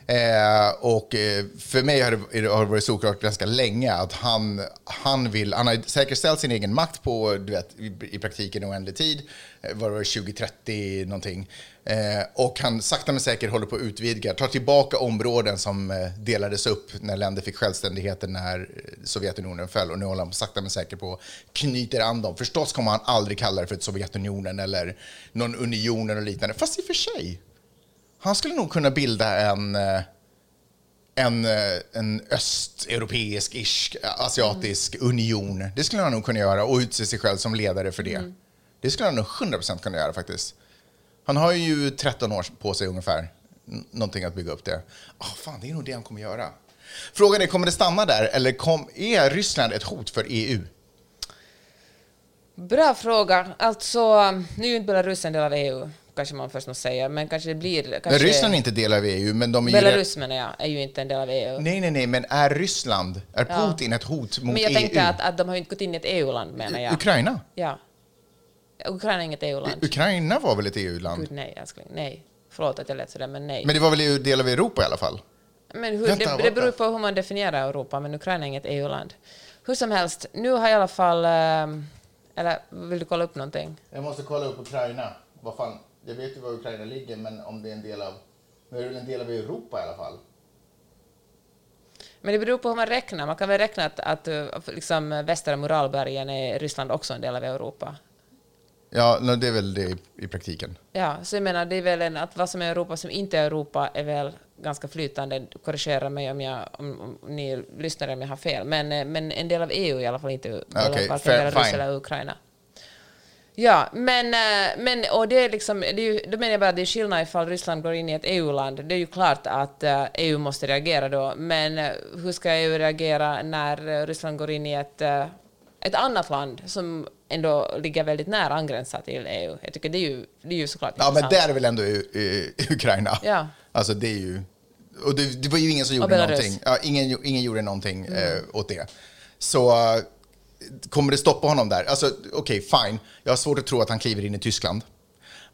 Eh, och eh, för mig har det, har det varit såklart ganska länge att han, han vill, han har säkerställt sin egen makt på, du vet, i, i praktiken oändlig tid, eh, var det 2030 någonting. Eh, och han sakta men säkert håller på att utvidga, tar tillbaka områden som eh, delades upp när länder fick självständigheten när eh, Sovjetunionen föll. Och nu håller han sakta men säkert på att knyter an dem. Förstås kommer han aldrig kalla det för ett Sovjetunionen eller någon union eller liknande. Fast i och för sig, han skulle nog kunna bilda en, eh, en, eh, en östeuropeisk-ish, asiatisk union. Det skulle han nog kunna göra och utse sig själv som ledare för det. Det skulle han nog 100% kunna göra faktiskt. Han har ju 13 år på sig ungefär, N- någonting att bygga upp det. Ah, fan, det är nog det han kommer göra. Frågan är, kommer det stanna där eller kom, är Ryssland ett hot för EU? Bra fråga. Alltså, nu är ju inte Belarus en del av EU, kanske man först måste säga, men kanske det blir... Kanske Men Ryssland är inte del av EU, men de är ju... Belarus menar jag, är ju inte en del av EU. Nej, nej, nej, men är Ryssland, är Ja. Putin ett hot mot Men jag EU? tänkte att, att de har ju inte gått in i ett EU-land menar jag. Ukraina? Ja. Ukraina är inget EU-land. Ukraina var väl ett EU-land? Gud nej, älskling. Nej. Förlåt att jag lät sådär, men nej. Men det var väl en del av Europa i alla fall? Men hur, Vänta, det, det beror på hur man definierar Europa, men Ukraina är inget EU-land. Hur som helst, nu har jag i alla fall... ehm, eller vill du kolla upp någonting? Jag måste kolla upp Ukraina. Vad fan, jag vet ju var Ukraina ligger, men om det är en del av... Men det är väl en del av Europa i alla fall? Men det beror på hur man räknar. Man kan väl räkna att, att eh, liksom, västra Moralbergen är Ryssland också en del av Europa. Ja, no, det är väl det i, i praktiken. Ja, så jag menar, det är väl en, att vad som är Europa som inte är Europa är väl ganska flytande. Korrigera mig om, jag, om, om ni lyssnar om jag har fel. Men, eh, men en del av EU i alla fall inte Okej, varken fair- fine. eller Ukraina. Ja, men, eh, men och det är liksom, det är ju, då menar jag bara att det är skillnad ifall Ryssland går in i ett EU-land. Det är ju klart att eh, EU måste reagera då, men eh, hur ska EU reagera när Ryssland går in i ett, ett annat land som ändå ligger väldigt nära angränsat till EU? Jag tycker det är ju, det är ju såklart Ja, men där är väl ändå Ukraina? Ja. Alltså det är ju... Och det, det var ju ingen som gjorde någonting. Ja, ingen, ingen gjorde någonting eh, åt det. Så kommer det stoppa honom där? Alltså okej, fine. Jag har svårt att tro att han kliver in i Tyskland.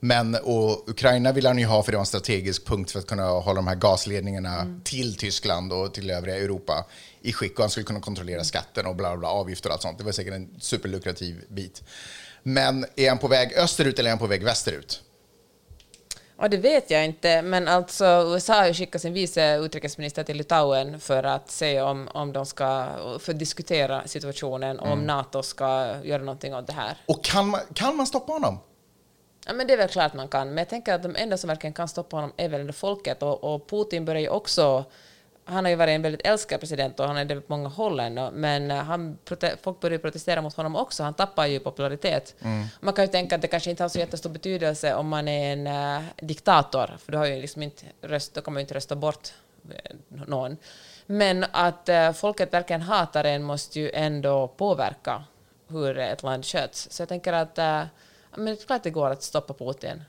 Men och Ukraina vill han ju ha för det var en strategisk punkt för att kunna hålla de här gasledningarna till Tyskland och till övriga Europa i skick. Och han skulle kunna kontrollera skatten och bla, bla avgifter och allt sånt. Det var säkert en superlukrativ bit. Men är han på väg österut eller är han på väg västerut? Ja, det vet jag inte, men alltså USA har ju skickat sin vice utrikesminister till Litauen för att se om, om de ska, för att diskutera situationen och om NATO ska göra någonting åt det här. Och kan man, kan man stoppa honom? Ja, men det är väl klart man kan, men jag tänker att de enda som verkligen kan stoppa honom är väl folket och, och Putin börjar ju också han har ju varit en väldigt älskad president och han är det på många håll ännu, men eh, han, folk börjar protestera mot honom också. Han tappar ju popularitet. Man kan ju tänka att det kanske inte har så jättestor betydelse om man är en eh, diktator, för du har ju liksom inte röst, då kan man ju inte rösta bort eh, någon. Men att eh, folket verkligen hatar en måste ju ändå påverka hur ett land sköts. Så jag tänker att ja, men det är klart det går att stoppa Putin.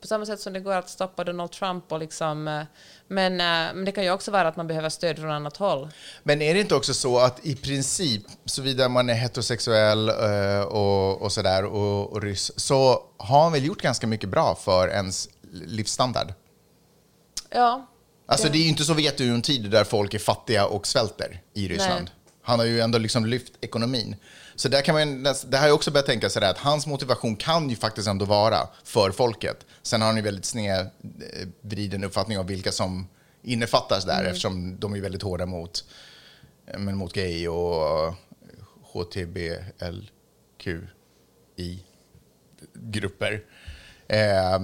På samma sätt som det går att stoppa Donald Trump. Och liksom, eh, men, eh, men det kan ju också vara att man behöver stöd från annat håll. Men är det inte också så att i princip, såvida man är heterosexuell eh, och, och sådär och, och ryss, så har han väl gjort ganska mycket bra för ens livsstandard? Ja, Alltså Ja. det är ju inte Sovjetunionen-tider där folk är fattiga och svälter i Ryssland. Nej. Han har ju ändå liksom lyft ekonomin. Så där kan man, det har jag också börjat tänka sådär att hans motivation kan ju faktiskt ändå vara för folket. Sen har han ju väldigt snedvriden uppfattning av vilka som innefattas där Mm. eftersom de är väldigt hårda mot, eh, men mot gay och HTBLQI-grupper. Eh,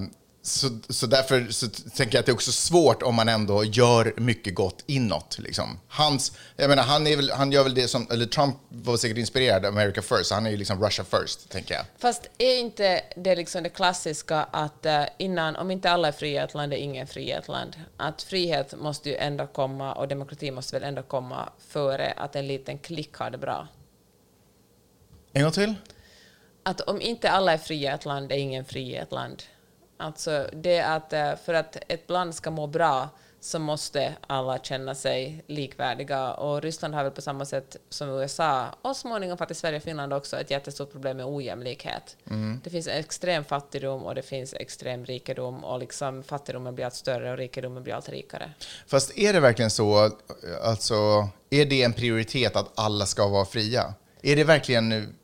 så, så därför så tänker jag att det är också svårt om man ändå gör mycket gott inåt. Liksom. Hans, jag menar, han, är väl, han gör väl det som, eller Trump var säkert inspirerad av America first, han är ju liksom Russia first, tänker jag. fast är inte det liksom det klassiska att eh, innan, om inte alla är fria i ett land, är ingen fri i ett land. Att frihet måste ju ändå komma och demokrati måste väl ändå komma före att en liten klick har det bra. En gång till? att om inte alla är fria i ett land är ingen fri i ett land. Alltså det att eh, för att ett land ska må bra så måste alla känna sig likvärdiga och Ryssland har väl på samma sätt som USA och småningom faktiskt Sverige och Finland också ett jättestort problem med ojämlikhet. Det finns extrem fattigdom och det finns extrem rikedom och liksom fattigdomen blir allt större och rikedomen blir allt rikare. Fast är det verkligen så, alltså, är det en prioritet att alla ska vara fria? Är det verkligen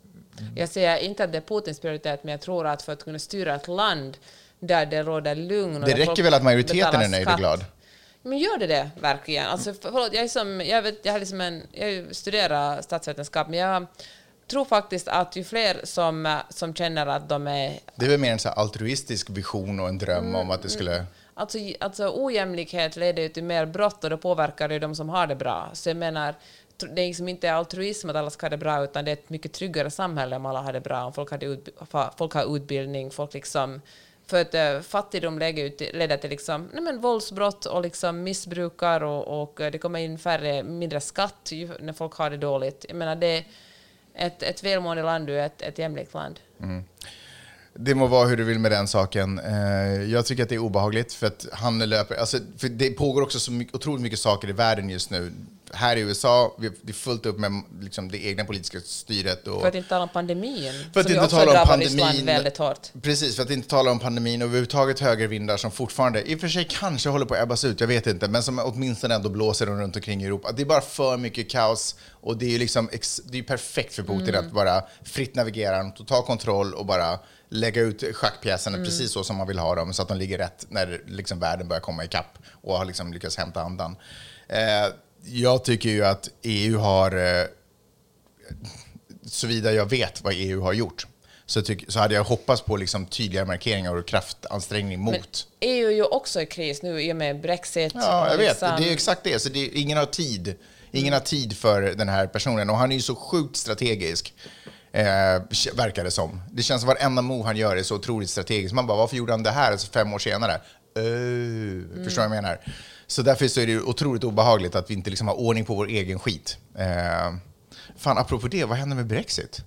Jag säger inte att det är Putins prioritet, men jag tror att för att kunna styra ett land där det råder lugn... Och Det räcker väl att majoriteten är nöjd och glad? Men gör det det verkligen? Alltså, för- förlåt, jag, är som, jag, vet, jag, har liksom en, jag studerar statsvetenskap, men jag tror faktiskt att ju fler som, eh, som känner att de är... Det är väl mer en så altruistisk vision och en dröm om att det skulle... Alltså, alltså ojämlikhet leder ju till mer brott och då påverkar det ju de som har det bra. Så jag menar, det är liksom inte altruism att alla ska ha det bra, utan det är ett mycket tryggare samhälle om alla har det bra, om folk, utb- fa- folk har utbildning, folk liksom... För att eh, fattigdom ut, leder till liksom, nej men våldsbrott och liksom missbrukar och, och eh, det kommer in färre, mindre skatt ju, när folk har det dåligt. Jag menar, det är ett, ett välmående land och ett, ett jämlikt land. Mm. Det må vara hur du vill med den saken. Eh, Jag tycker att det är obehagligt för att han löper... Alltså, för det pågår också så mycket, otroligt mycket saker i världen just nu. Här i USA, vi- det är fullt upp med liksom, det egna politiska styret. Och, För att inte tala om pandemin, För att som inte tala om pandemin. Ryssland väldigt hårt. Precis, för att inte tala om pandemin och överhuvudtaget högervindar som fortfarande, i och för sig kanske håller på att ebbas ut, jag vet inte, men som åtminstone ändå blåser runt omkring i Europa. Det är bara för mycket kaos och det är ju liksom, det är perfekt för Putin att bara fritt navigera, total kontroll och bara lägga ut schackpjäserna precis så som man vill ha dem, så att de ligger rätt när liksom världen börjar komma ikapp och har liksom lyckats hämta andan. Eh, jag tycker ju att EU har eh, såvida jag vet vad EU har gjort, så, tyck, så hade jag hoppats på liksom tydligare markeringar och kraftansträngning mot. Men EU är ju också i kris nu i och med Brexit. ja, jag och vet. liksom- Det är exakt det. Så det är, ingen har tid. Ingen har tid för den här personen. Och han är ju så sjukt strategisk, eh, verkar det som. Det känns som varenda move han gör är så otroligt strategiskt. Man bara, varför gjorde han det här alltså fem år senare? Uh, Förstår du vad jag menar? Så därför så är det otroligt obehagligt att vi inte liksom har ordning på vår egen skit. Eh, fan, apropå det, vad händer med Brexit?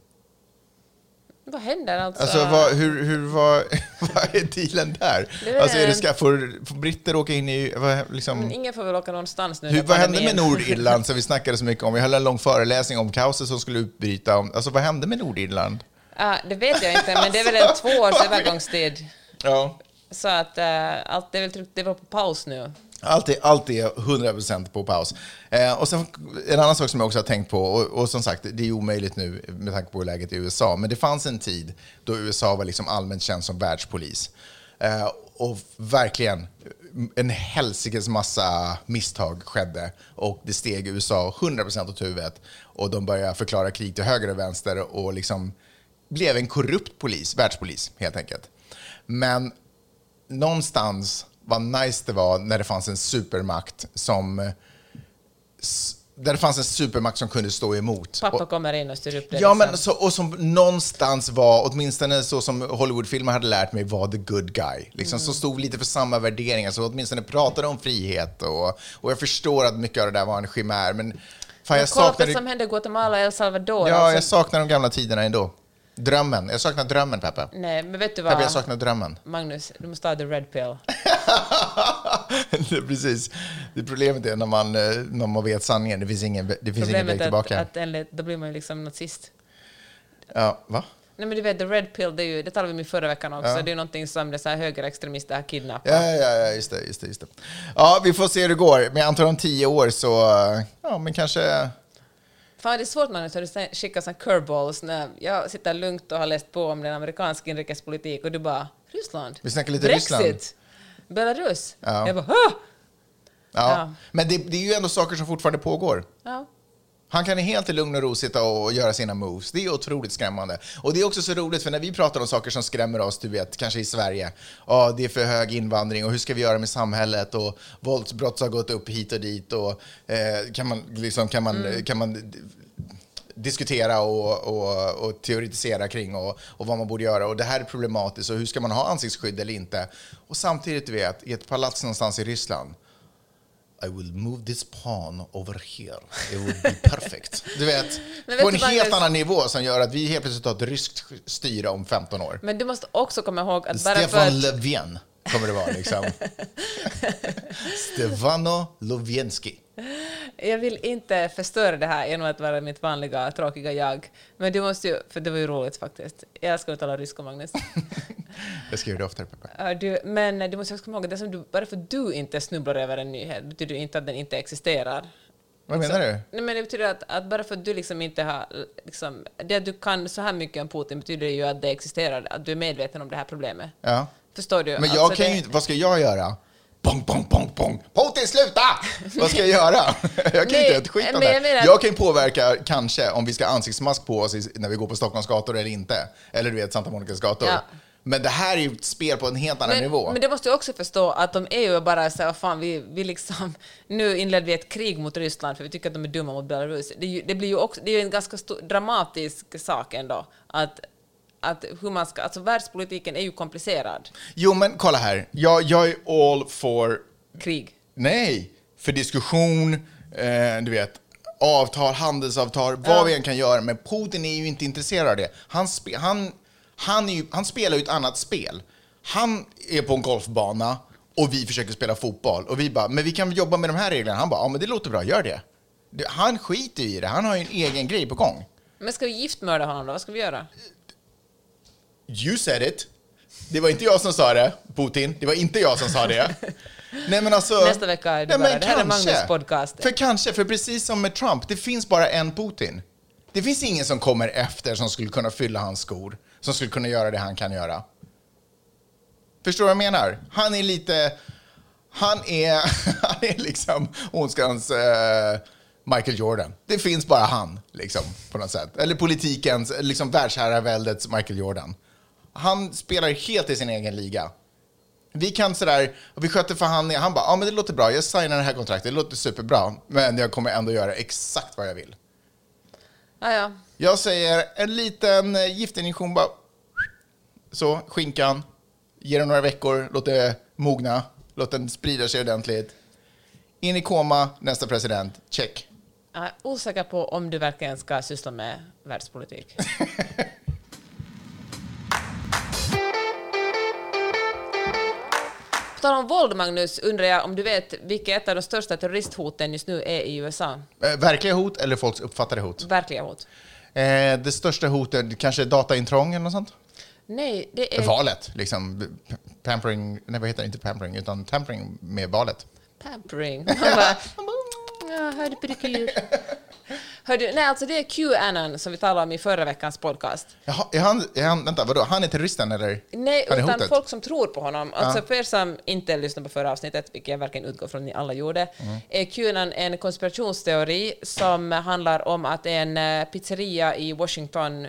Vad händer alltså? Alltså, vad, hur, hur, vad, [LAUGHS] vad är dealen där? Det är- Alltså, är det ska, får, får britter åka in i... Vad, liksom, ingen får väl åka någonstans nu hur, vad hände med Nordirland [LAUGHS] som vi snackade så mycket om? Vi höll en lång föreläsning om kaoset som skulle utbryta. Om, alltså, vad hände med Nordirland? Ah, det vet jag inte, men det är väl en två års övergångstid. Ja. Så att eh, allt det är väl det var på paus nu. Allt är, allt är 100% på paus. Eh, och sen en annan sak som jag också har tänkt på, och, och som sagt, det är omöjligt nu med tanke på läget i USA, men det fanns en tid då USA var liksom allmänt känd som världspolis. Eh, och verkligen, en helsikes massa misstag skedde och det steg USA 100% åt huvudet och de började förklara krig till höger och vänster och liksom blev en korrupt polis, världspolis helt enkelt. Men någonstans vad nice det var när det fanns en supermakt som där det fanns en supermakt som kunde stå emot. Pappa och, kommer in och styr upp det. Ja, liksom. men så, och som någonstans var, åtminstone så som Hollywoodfilmer hade lärt mig, var the good guy. Liksom, Som stod lite för samma värderingar, så åtminstone pratade om frihet. Och, och jag förstår att mycket av det där var en chimär, men fan, Men jag kolla på saknar... det som hände i Guatemala och El Salvador. Ja, alltså. jag saknar de gamla tiderna ändå. Drömmen. Jag saknar drömmen, Peppe. Nej, men vet du Peppe, vad? jag saknar drömmen. Magnus, du måste ta the red pill. [LAUGHS] precis. Det problemet är när man, eh, när man vet sanningen. Det finns ingen, det finns ingen väg är att, tillbaka. att enligt, då blir man ju liksom nazist. Ja, va? Nej men du vet, the red pill, det, är ju, det talade vi om i förra veckan också, det är någonting som det så här högerextremister har kidnappat. Ja, ja, ja, just det, just det, just det. Ja, vi får se hur det går. Men jag antar om tio år så, eh, ja, men kanske... Fan, det är svårt när du skickar såna curveballs när jag sitter lugnt och har läst på om den amerikanska inrikespolitik och du bara Ryssland? Vi snackar lite Brexit? Ryssland. Belarus? Ja. Jag bara Hå! Ja. Ja. Men det, det är ju ändå saker som fortfarande pågår. Ja. Han kan helt i lugn och ro sitta och göra sina moves. Det är otroligt skrämmande. Och det är också så roligt, för när vi pratar om saker som skrämmer oss, du vet, kanske i Sverige, ja, det är för hög invandring och hur ska vi göra med samhället och våldsbrott har gått upp hit och dit och eh, kan man, liksom, kan man, kan man diskutera och, och, och teoretisera kring och, och vad man borde göra. Och det här är problematiskt och hur ska man ha ansiktsskydd eller inte? Och samtidigt, du vet, i ett palats någonstans i Ryssland, I will move this pawn over here. It would be perfect. Du vet, [LAUGHS] Men på vet en helt annan nivå som gör att vi helt plötsligt har ett ryskt styre om 15 år. Men du måste också komma ihåg att bara för Stefan att... Löfven kommer det vara liksom. [LAUGHS] Stefano Lovienski. [LAUGHS] Jag vill inte förstöra det här genom att vara mitt vanliga tråkiga jag. Men du måste ju, för det var ju roligt faktiskt. Jag älskar att tala ryska, Magnus. [LAUGHS] Jag skriver det oftare, Peppe. Ja, du, men du måste också komma ihåg att det som du, bara för att du inte snubblar över en nyhet betyder det inte att den inte existerar. Vad menar du? Nej, men det betyder att, att bara för att du liksom inte har... Liksom, det att du kan så här mycket om Putin betyder ju att det existerar, att du är medveten om det här problemet. Ja. Förstår du? Men jag Alltså, kan det- ju inte, vad ska jag göra? Pong, pong, pong, pong. Putin, sluta! Vad ska jag göra? [LAUGHS] Jag kan Nej, inte ett skit om men jag det. menar- Jag kan ju påverka, kanske, om vi ska ha ansiktsmask på oss när vi går på Stockholms gator eller inte. Eller du vet, Santa Monicas gator. Ja. Men det här är ju ett spel på en helt annan men, nivå. men det måste ju också förstå att de är ju bara så här, fan, vi, vi liksom, nu inledde vi ett krig mot Ryssland för vi tycker att de är dumma mot Belarus. Det, det blir ju också, det är ju en ganska stor, dramatisk sak ändå, att, att hur man ska, alltså världspolitiken är ju komplicerad. Jo, men kolla här. Jag, jag är all for Krig. Nej, för diskussion, eh, du vet, avtal, handelsavtal, vad Ja. vi än kan göra. Men Putin är ju inte intresserad av det. Han, spe, han, han, ju, han spelar ju ett annat spel. Han är på en golfbana och vi försöker spela fotboll. Och vi bara, men vi kan jobba med de här reglerna. Han bara, ja men det låter bra, gör. Det- Han skiter ju i det, han har ju en egen grej på gång. Men ska vi giftmörda honom då? Vad ska vi göra? You said it. Det var inte jag som sa det, Putin. Det var inte jag som sa det. [LAUGHS] Nej, men alltså, Nästa vecka är det nej, bara, det här är. Magnus podcast. För kanske, för precis som med Trump, det finns bara en Putin. Det finns ingen som kommer efter som skulle kunna fylla hans skor, som skulle kunna göra det han kan göra. Förstår du vad jag menar? Han är lite... Han är, [LAUGHS] han är liksom ondskans eh, Michael Jordan. Det finns bara han, liksom, på något sätt. Eller politikens, liksom världsherraväldets Michael Jordan. Han spelar helt i sin egen liga. Vi kan sådär, vi sköter förhandlingar. Han bara, ja men det låter bra, jag signar det här kontraktet, det låter superbra. Men jag kommer ändå göra exakt vad jag vill. Ja, ja. Jag säger en liten eh, giftinjektion bara. Så, skinkan. Ger den några veckor, låt det mogna. Låt den sprida sig ordentligt. In i koma, nästa president. Check. Jag är osäker på om du verkligen ska syssla med världspolitik. [LAUGHS] På tal om våld, Magnus, undrar jag om du vet vilket ett av de största terroristhoten just nu är i USA? Eh, Verkliga hot eller folks uppfattade hot? Verkliga hot. Eh, det största hotet, kanske dataintrång eller något sånt? Nej, det är Valet, liksom. Pampering, nej vad heter det, inte pampering, utan tampering med valet. pampering. Man bara, [LAUGHS] ja, hörde pryckelyr. [LAUGHS] Hördu, nej, alltså det är QAnon som vi talade om i förra veckans podcast. Jaha, är han, är han, vänta, vadå, han är terroristen eller? Nej, han är utan hotet? folk som tror på honom. Alltså för er som inte lyssnade på förra avsnittet, vilket jag verkligen utgår från att ni alla gjorde, Mm. är QAnon en konspirationsteori som handlar om att en eh, pizzeria i Washington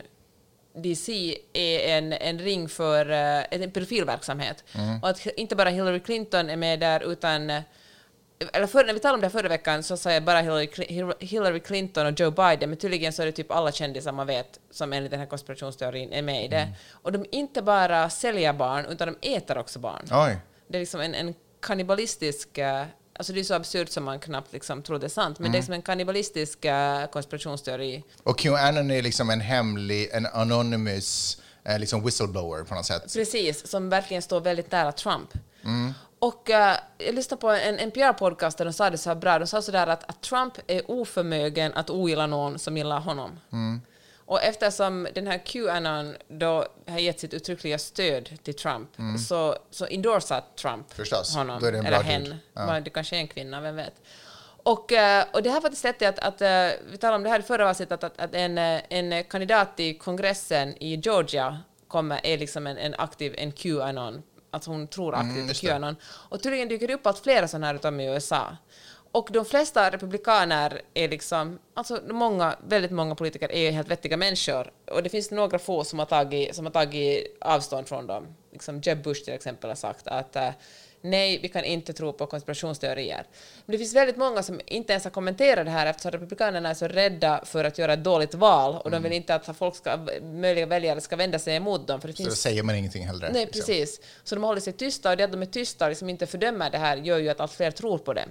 DC är en, en ring för eh, en pedofilverksamhet. Mm. Och att inte bara Hillary Clinton är med där, utan eh, eller för, när vi talade om det här förra veckan så sa jag bara Hillary, Cl- Hillary Clinton och Joe Biden, men tydligen så är det typ alla kändisar man vet som enligt den här konspirationsteorin är med i det. Och de inte bara säljer barn, utan de äter också barn. Oj. Det är liksom en, en kannibalistisk... eh, Alltså det är så absurt som man knappt liksom tror det är sant, men det är som en kannibalistisk eh, konspirationsteori. Och QAnon är liksom en hemlig, en anonymous eh, liksom whistleblower på något sätt. Precis, som verkligen står väldigt nära Trump. Och eh, jag lyssnade på en NPR-podcast där de sa det så här bra. De sa sådär att, att Trump är oförmögen att ogilla någon som gillar honom. Och eftersom den här QAnon då har gett sitt uttryckliga stöd till Trump så, så endorsar Trump Förstås. honom. Då är det en eller hen. Ja. Det kanske är en kvinna, vem vet. Och, eh, och det här faktiskt lett till att, att eh, vi talade om det här i förra avsnittet, att, att en, en kandidat till kongressen i Georgia kommer, är liksom en, en aktiv, en QAnon, att hon tror aktivt på Mm, det. QAnon. Och tydligen dyker det upp allt flera sådana här utav i USA. Och de flesta republikaner är liksom, alltså många, väldigt många politiker är helt vettiga människor. Och det finns några få som har tagit, som har tagit avstånd från dem. Liksom Jeb Bush till exempel har sagt att eh, nej, vi kan inte tro på konspirationsteorier. Men det finns väldigt många som inte ens har kommenterat det här eftersom republikanerna är så rädda för att göra ett dåligt val och de vill inte att folk ska, möjliga väljare ska vända sig emot dem. För det Så då finns säger man ingenting heller. Nej, liksom. precis. Så de håller sig tysta och det att de är tysta och liksom inte fördömer det här gör ju att allt fler tror på det.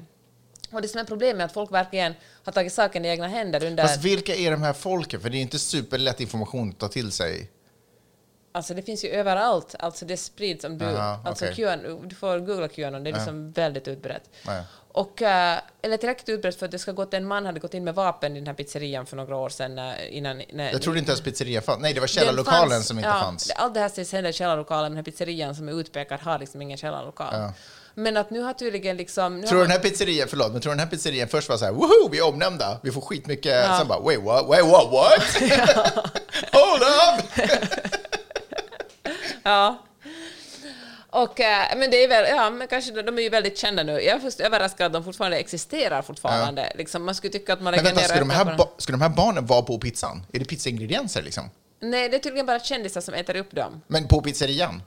Och det som är problemet är att folk verkligen har tagit saken i egna händer under... Fast vilka är de här folken? För det är inte superlätt information att ta till sig. Alltså det finns ju överallt. Alltså det sprids om du... Aha, alltså okej. QAnon, du får googla QAnon, det är liksom väldigt utbrett. Ja. Och, eh, eller tillräckligt utbrett för att det ska gått, en man hade gått in med vapen i den här pizzerian för några år sedan eh, innan... När, Jag trodde inte ens pizzeria fanns. Nej, det var källarlokalen fanns- som inte ja, fanns. Allt det här sägs hända i källarlokalen, den här pizzerian som är utpekad har liksom ingen källarlokal. Ja. Men att nu har tydligen liksom... Tror du den här pizzerian, förlåt, men tror den här pizzerian först var så här, woho, vi är omnämnda, vi får skitmycket, Ja. sen bara, wait what, wait what, what? [LAUGHS] [LAUGHS] Hold up! [LAUGHS] Ja. Och, eh, men det är väl, ja, men kanske de, är ju väldigt kända nu. Jag är först överraskad att de fortfarande existerar fortfarande. Liksom, man skulle tycka att man Men lägger vänta, ner ska de, här ska de här barnen vara på pizzan? Är det pizzaingredienser liksom? Nej, det är tydligen bara kändisar som äter upp dem. Men på pizzerian?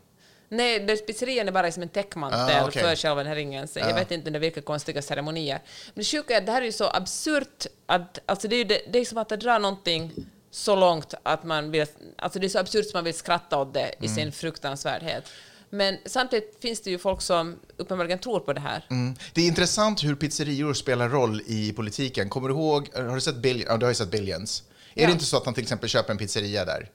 Nej, det, pizzerian är bara liksom en täckmantel Ah, okej. för själva den här ringen. Så Jag vet inte under vilka konstiga ceremonier. Men det sjuka är att det här är ju så absurt att alltså det är ju det, det är som att drar någonting så långt att man vill, alltså det är så absurt som man vill skratta åt det i Mm. sin fruktansvärdhet. Men samtidigt finns det ju folk som uppenbarligen tror på det här. Mm. Det är intressant hur pizzerior spelar roll i politiken. Kommer du ihåg, har du sett, Bill, ja, du har ju sett Billions? Är Ja. det inte så att han till exempel köper en pizzeria där?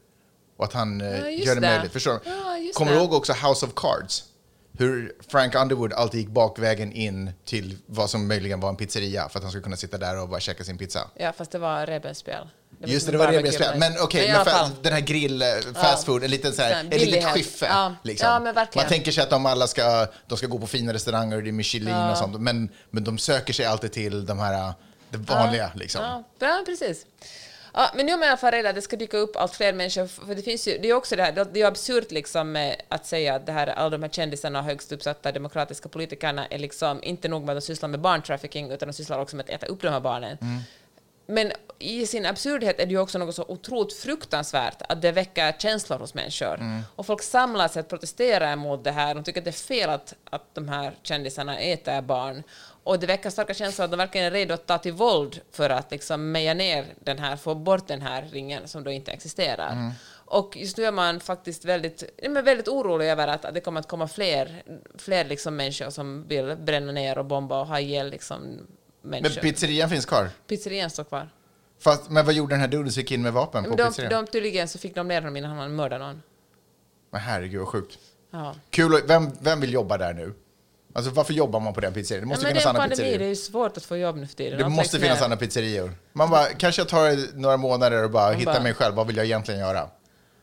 Och att han eh, Ja, gör det, det. möjligt? Förstår du? Kommer du ihåg också House of Cards? Hur Frank Underwood alltid gick bakvägen in till vad som möjligen var en pizzeria för att han skulle kunna sitta där och bara käka sin pizza. Ja, fast det var revbensspel. var Just det, det var en barbecue Men okej, fall. den här grill, eh, fast food, en liten så här, ett litet skiffe. Ja. Liksom. Ja. Man tänker sig att de alla ska, de ska gå på fina restauranger och det är Michelin och sånt, men, men de söker sig alltid till de här, eh, det vanliga. Liksom. Ja, ja precis. Ja, men nu är man i alla fall rädd att det ska dyka upp allt fler människor, för det finns ju, det är också det här, det är ju absurt liksom med att säga att det här, alla de här kändisarna och högst uppsatta demokratiska politikerna är liksom inte nog med att de sysslar med barntrafficking, utan de sysslar också med att äta upp de här barnen. Men i sin absurdhet är det ju också något så otroligt fruktansvärt att det väcker känslor hos människor. Och folk samlar sig att protestera emot det här. De tycker att det är fel att, att de här kändisarna äter barn. Och det väcker starka känslor att de verkligen är redo att ta till våld för att liksom meja ner den här, få bort den här ringen som då inte existerar. Och just nu är man faktiskt väldigt, men väldigt orolig över att, det kommer att komma fler, fler liksom människor som vill bränna ner och bomba och ha ihjäl liksom Men människor. pizzerian finns kvar. Pizzerian står kvar. Fast, men vad gjorde den här duden som gick in med vapen på Men de, pizzerian? de, tydligen så fick de ner honom innan han mördade någon. Men herregud vad sjukt. Ja. Kul, vem, vem vill jobba där nu? Alltså varför jobbar man på den pizzerian? Det Ja, måste det finnas andra pandemi, det är pizzerior. ju svårt att få jobb nu för tiden. Det måste finnas andra pizzerior. Man bara, kanske jag tar några månader och bara hittar bara- mig själv. Vad vill jag egentligen göra?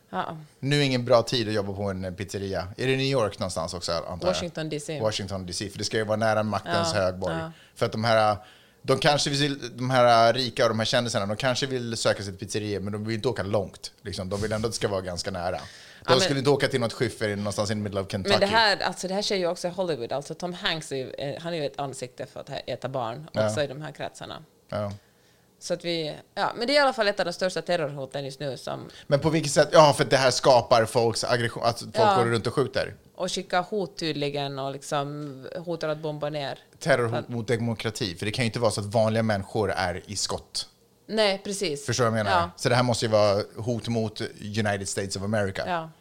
Ja. Nu är ingen bra tid att jobba på en pizzeria. Är det New York någonstans också, antar jag? Washington DC. Washington DC, för det ska ju vara nära maktens Ja, högborg. ja. För att de här, De kanske vill, de här rika och de här kändisarna, de kanske vill söka sig till pizzerior, men de vill inte åka långt. Liksom. De vill ändå att det ska vara ganska nära. De Ja, men- skulle inte åka till något skyffer någonstans i middle of Kentucky. Men det här, alltså det här sker ju också i Hollywood. Alltså Tom Hanks är, ju- eh, han är ju ett ansikte för att äta barn Ja. också i de här kretsarna. ja. Så att vi, ja, men det är i alla fall ett av de största terrorhoten just nu som, Men på vilket sätt? Ja, för det här skapar folks aggression, att folk Ja. går runt och skjuter. och skickar hot tydligen och liksom hotar att bomba ner. Terrorhot mot demokrati, för det kan ju inte vara så att vanliga människor är i skott. Nej, precis. Förstår du vad jag menar? Ja. Så det här måste ju vara hot mot United States of America. Ja.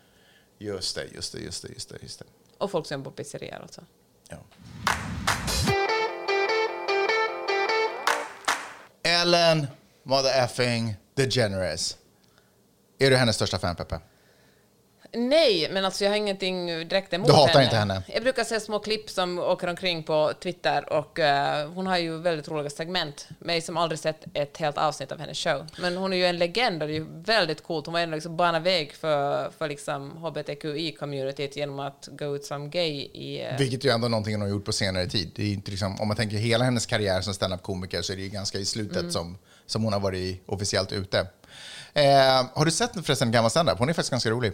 Just det, just det, just det, just det. Just det. Och folk som jobbar på pizzerior alltså. Ja. Ellen mother effing DeGeneres. Är du hennes största fan, Peppe? Nej, men alltså jag har ingenting direkt emot Du hatar henne. inte henne? Jag brukar se små klipp som åker omkring på Twitter och eh, hon har ju väldigt roliga segment. Mig som aldrig sett ett helt avsnitt av hennes show. Men hon är ju en legend och det är ju väldigt coolt. Hon var ändå liksom bana väg för, för liksom hbtqi-communityt genom att gå ut som gay i... eh, Vilket ju ändå är någonting hon har gjort på senare tid. Det är inte liksom, om man tänker hela hennes karriär som stand-up-komiker så är det ju ganska i slutet Mm. som, som hon har varit officiellt ute. Eh, har du sett förresten gammal stand-up? Hon är faktiskt ganska rolig.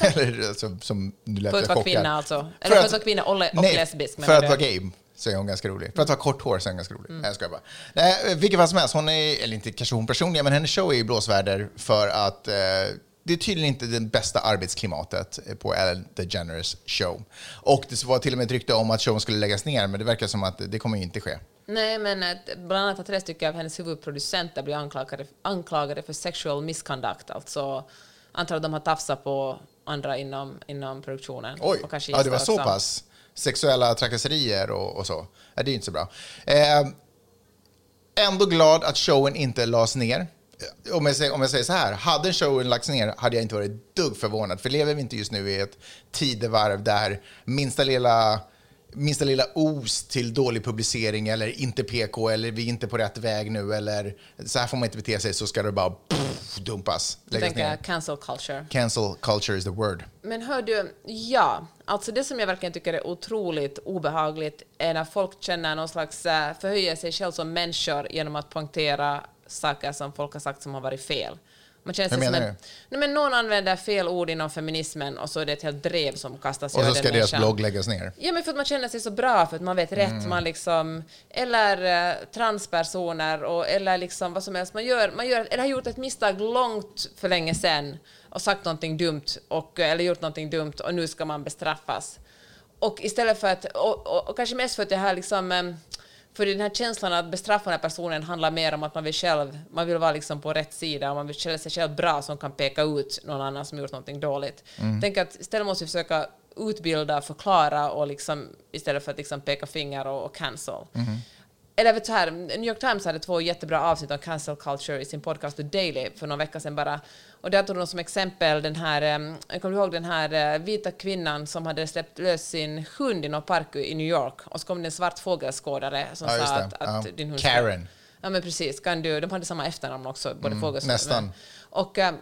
Eller alltså, som nu lät För att vara kvinna alltså? Eller för att vara kvinna och, le- och nej, lesbisk? för att du? vara gay så är hon ganska rolig. För att ha kort hår så är hon ganska rolig. Mm. Nej, jag bara. Nej, vilket fall som helst, hon är, eller inte kanske hon personligen, men hennes show är i blåsväder för att eh, det är tydligen inte det bästa arbetsklimatet på Ellen DeGeneres show. Och det var till och med ett rykte om att showen skulle läggas ner, men det verkar som att det kommer ju inte ske. Nej, men eh, bland annat har tre stycken av hennes huvudproducenter blivit anklagade, anklagade för sexual misconduct, alltså antar att de har tafsat på andra inom, inom produktionen. Oj, och kanske ja, det var gäster så också. pass. Sexuella trakasserier och, och så. Ja, det är inte så bra. Eh, ändå glad att showen inte lades ner. Om jag, säger, om jag säger så här, hade showen lagts ner hade jag inte varit dugg förvånad. För lever vi inte just nu i ett tidevarv där minsta lilla, minsta lilla os till dålig publicering eller inte PK eller vi är inte på rätt väg nu eller så här får man inte bete sig så ska det bara pff, dumpas, läggas tänker ner. cancel culture. Cancel culture is the word. Men hör du, ja, alltså det som jag verkligen tycker är otroligt obehagligt är när folk känner någon slags uh, förhöjer sig själv som människor genom att poängtera saker som folk har sagt som har varit fel. Man känner sig Hur som menar en, du? nej, men någon använder fel ord inom feminismen och så är det ett helt drev som kastas Och över så den ska deras människan. blogg läggas ner. Ja, men för att man känner sig så bra, för att man vet rätt, Mm. man liksom, eller eh, transpersoner, och, eller liksom vad som helst. Man, gör, man gör, eller har gjort ett misstag långt för länge sedan och sagt någonting dumt, och, eller gjort någonting dumt, och nu ska man bestraffas. Och istället för att, och, och, och kanske mest för att det här liksom, eh, för den här känslan att bestraffa den här personen handlar mer om att man vill själv, man vill vara liksom på rätt sida och man vill känna sig själv bra som kan peka ut någon annan som gjort någonting dåligt. Tänk att istället måste vi försöka utbilda, förklara och liksom, istället för att liksom peka finger och, och cancel. Eller vet du här, New York Times hade två jättebra avsnitt om cancel culture i sin podcast The Daily för någon vecka sedan bara. Och där tog de som exempel den här, eh, jag kommer ihåg den här eh, vita kvinnan som hade släppt lös sin hund i någon park i New York och så kom det en svart fågelskådare som Ja, sa att, att Ja. din hund... Karen. Ja men precis, kan du, de hade samma efternamn också, både fågelskådare. nästan. Och, eh,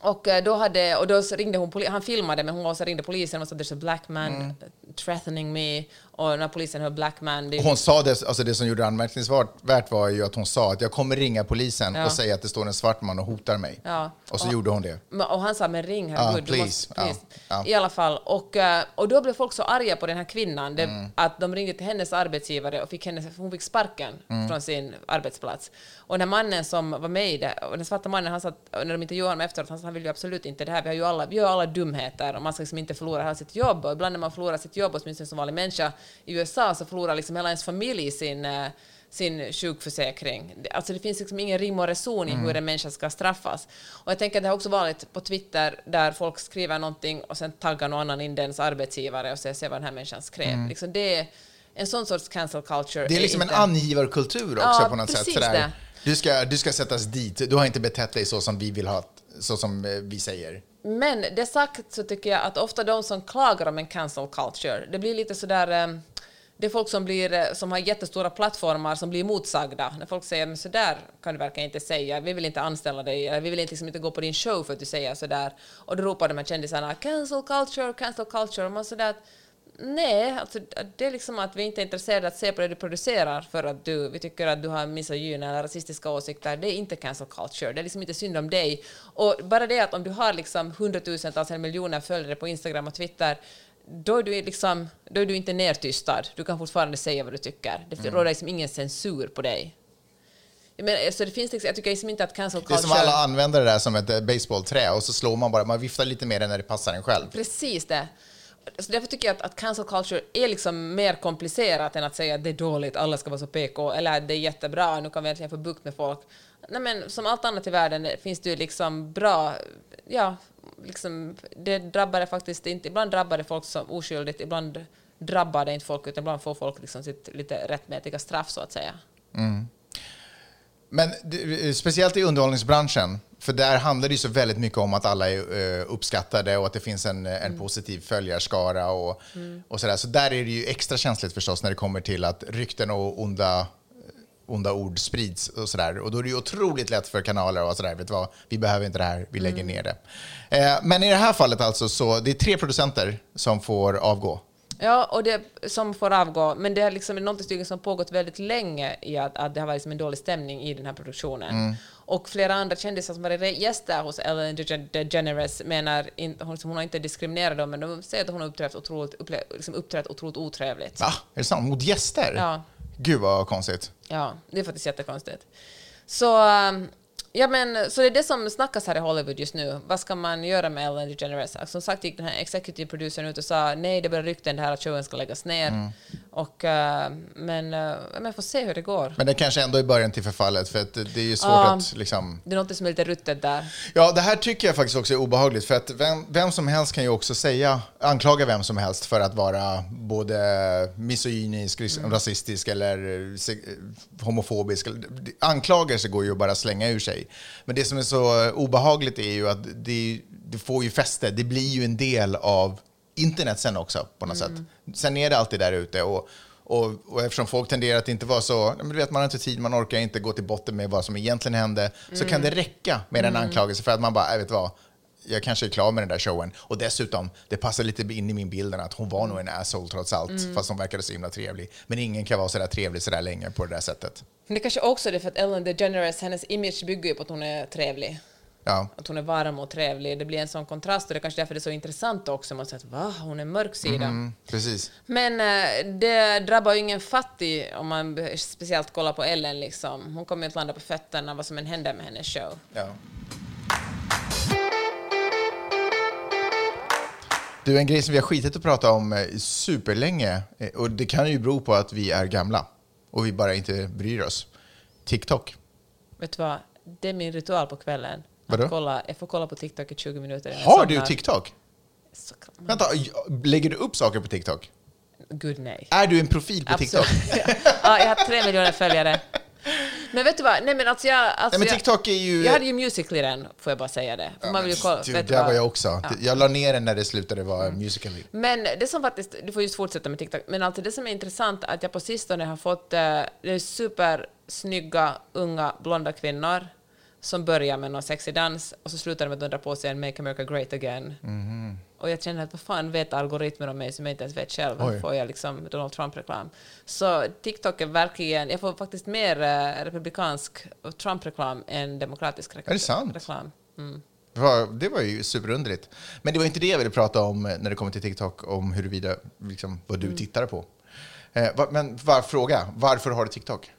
och då, hade, och då så ringde hon, han filmade men hon också ringde polisen och sa there's a black man Mm. threatening me och när polisen hör black man det Hon sa det, alltså det som gjorde det anmärkningsvärt var ju att hon sa att jag kommer ringa polisen Ja. och säga att det står en svart man och hotar mig. Ja. Och så Och- gjorde hon det. Och han sa men ring herregud, Ja, please. måste, please. Ja. I alla fall. Och, eh, och då blev folk så arga på den här kvinnan det, Mm. att de ringde till hennes arbetsgivare och fick henne, hon fick sparken Mm. från sin arbetsplats. Och den här mannen som var med i det, och den svarta mannen, han sa att, när de intervjuade honom efteråt, han sa han vill ju absolut inte det här, vi, har ju alla, vi gör alla dumheter och man ska liksom inte förlora hela sitt jobb. Och ibland när man förlorar sitt jobb, åtminstone som vanlig människa i USA, så förlorar liksom hela ens familj sin eh, sin sjukförsäkring. Alltså det finns liksom ingen rim och reson i hur en människa ska straffas. Och jag tänker att det har också varit på Twitter där folk skriver någonting och sen taggar någon annan in dens arbetsgivare och säger se vad den här människan skrev. Liksom det är en sån sorts cancel culture. Det är liksom inte- en angivarkultur också Ja, på något sätt. Sådär. det. Du, ska, du ska sättas dit, du har inte betett dig så som vi vill ha, så som eh, vi säger. Men det sagt så tycker jag att ofta de som klagar om en cancel culture, det blir lite sådär... Eh, det är folk som, blir, eh, som har jättestora plattformar som blir motsagda. När folk säger men sådär kan du verkligen inte säga, vi vill inte anställa dig, eller vi vill inte, liksom inte gå på din show för att du säger sådär. Och då ropar de här kändisarna cancel culture, cancel culture. Och man sådär att nej, alltså, det är liksom att vi inte är intresserade att se på det du producerar för att du, vi tycker att du har misogyna eller rasistiska åsikter. Det är inte cancel culture. Det är liksom inte synd om dig. Och bara det att om du har liksom hundratusentals eller miljoner följare på Instagram och Twitter då är, du liksom, då är du inte nertystad. Du kan fortfarande säga vad du tycker. Det mm. råder liksom ingen censur på dig. Men, alltså det finns liksom, jag tycker liksom inte att cancel culture... Det är som alla använder det där som ett baseballträ och så slår man bara, man viftar lite mer när det passar en själv. Precis det. Så därför tycker jag att, att cancel culture är liksom mer komplicerat än att säga att det är dåligt, alla ska vara så PK, eller att det är jättebra, nu kan vi äntligen få bukt med folk. Nej, men som allt annat i världen finns det ju liksom bra, ja, liksom, det drabbar det faktiskt inte, ibland drabbar det folk som oskyldigt, ibland drabbar det inte folk, utan ibland får folk liksom sitt lite rättmätiga straff så att säga. Mm. Men speciellt i underhållningsbranschen, för där handlar det ju så väldigt mycket om att alla är uh, uppskattade och att det finns en, en mm. positiv följarskara och, mm. och sådär. Så där är det ju extra känsligt förstås när det kommer till att rykten och onda, onda ord sprids och sådär. Och då är det ju otroligt lätt för kanaler och sådär, vet du vad, vi behöver inte det här, vi lägger mm. ner det. Eh, men i det här fallet alltså så, det är tre producenter som får avgå. Ja, och det som får avgå, men det är liksom något som pågått väldigt länge i att, att det har varit liksom en dålig stämning i den här produktionen. Mm. Och flera andra kändisar som varit gäster hos Ellen DeGeneres menar, hon, hon har inte diskriminerat dem, men de säger att hon har uppträtt otroligt, upple, liksom uppträtt otroligt otrevligt. Va? Är det sant? Mot gäster? Ja. Gud vad konstigt. Ja, det är faktiskt jättekonstigt. Så um, Ja, men så det är det som snackas här i Hollywood just nu. Vad ska man göra med Ellen DeGeneres? Som sagt gick den här executive producern ut och sa nej, det börjar rykten det här att showen ska läggas ner. Mm. Och, men uh, men får se hur det går. Men det kanske ändå är början till förfallet, för att det är ju svårt uh, att liksom... Det är något som är lite ruttet där. Ja, det här tycker jag faktiskt också är obehagligt, för att vem, vem som helst kan ju också säga, anklaga vem som helst för att vara både misogynisk, mm. rasistisk eller homofobisk. Anklagelser går ju att bara slänga ur sig. Men det som är så obehagligt är ju att det, det får ju fäste. Det blir ju en del av internet sen också på något mm. sätt. Sen är det alltid där ute. Och, och, och, eftersom folk tenderar att inte vara så, men du vet, man har inte tid, man orkar inte gå till botten med vad som egentligen hände, mm. så kan det räcka med en mm. anklagelse för att man bara, jag vet vad, jag kanske är klar med den där showen. Och dessutom, det passar lite in i min bild att hon var nog en asshole trots allt, mm. fast hon verkade så himla trevlig. Men ingen kan vara så där trevlig så där länge på det där sättet. Men det kanske också är för att Ellen DeGeneres, hennes image bygger ju på att hon är trevlig. Ja. Att hon är varm och trevlig. Det blir en sån kontrast och det är kanske därför det är så intressant också. Man säger att va, hon är mörk sida. Mm, precis. Men äh, det drabbar ju ingen fattig om man speciellt kollar på Ellen. Liksom. Hon kommer ju att landa på fötterna vad som än händer med hennes show. Ja. Du, en grej som vi har skitit att prata om eh, superlänge, eh, och det kan ju bero på att vi är gamla och vi bara inte bryr oss. TikTok. Vet du vad? Det är min ritual på kvällen. Vadå? Kolla, jag får kolla på TikTok i 20 minuter. Har du TikTok? Vänta, lägger du upp saker på TikTok? Gud nej. Är du en profil på Absolut. TikTok? [LAUGHS] ja, jag har tre miljoner följare. Men vet du vad? Nej men alltså jag... Alltså Nej, men TikTok är ju... Jag hade ju Musical.ly den, får jag bara säga det. Ja, man vill kolla, du, där var jag också. Ja. Jag la ner den när det slutade vara mm. Musical.ly. Men det som faktiskt, du får just fortsätta med TikTok, men alltså det som är intressant är att jag på sistone har fått uh, supersnygga, unga, blonda kvinnor som börjar med någon sexig dans och så slutar de med att dundra på sig en Make America Great Again. Mm. Och jag känner att vad fan vet algoritmer om mig som jag inte ens vet själv? Oj. får jag liksom Donald Trump-reklam? Så TikTok är verkligen, jag får faktiskt mer uh, republikansk Trump-reklam än demokratisk reklam. Är det sant? Reklam. Mm. Det var ju superunderligt. Men det var inte det jag ville prata om när det kommer till TikTok, om huruvida, liksom, vad du mm. tittar på. Eh, men var, fråga, varför har du TikTok?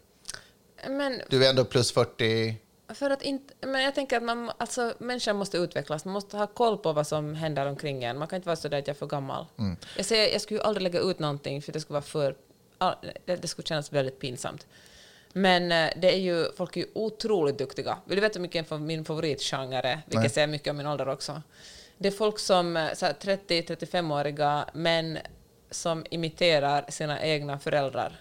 Men, du är ändå plus 40. För att inte, men jag tänker att man, alltså, människan måste utvecklas. Man måste ha koll på vad som händer omkring en. Man kan inte vara så där att jag är för gammal. Mm. Jag, säger, jag skulle ju aldrig lägga ut någonting för det skulle vara för... Det skulle kännas väldigt pinsamt. Men eh, det är ju, folk är ju otroligt duktiga. Vill du veta vilken min favoritgenre är? Vilket säger mycket om min ålder också. Det är folk som 30-35-åriga eh, män som imiterar sina egna föräldrar.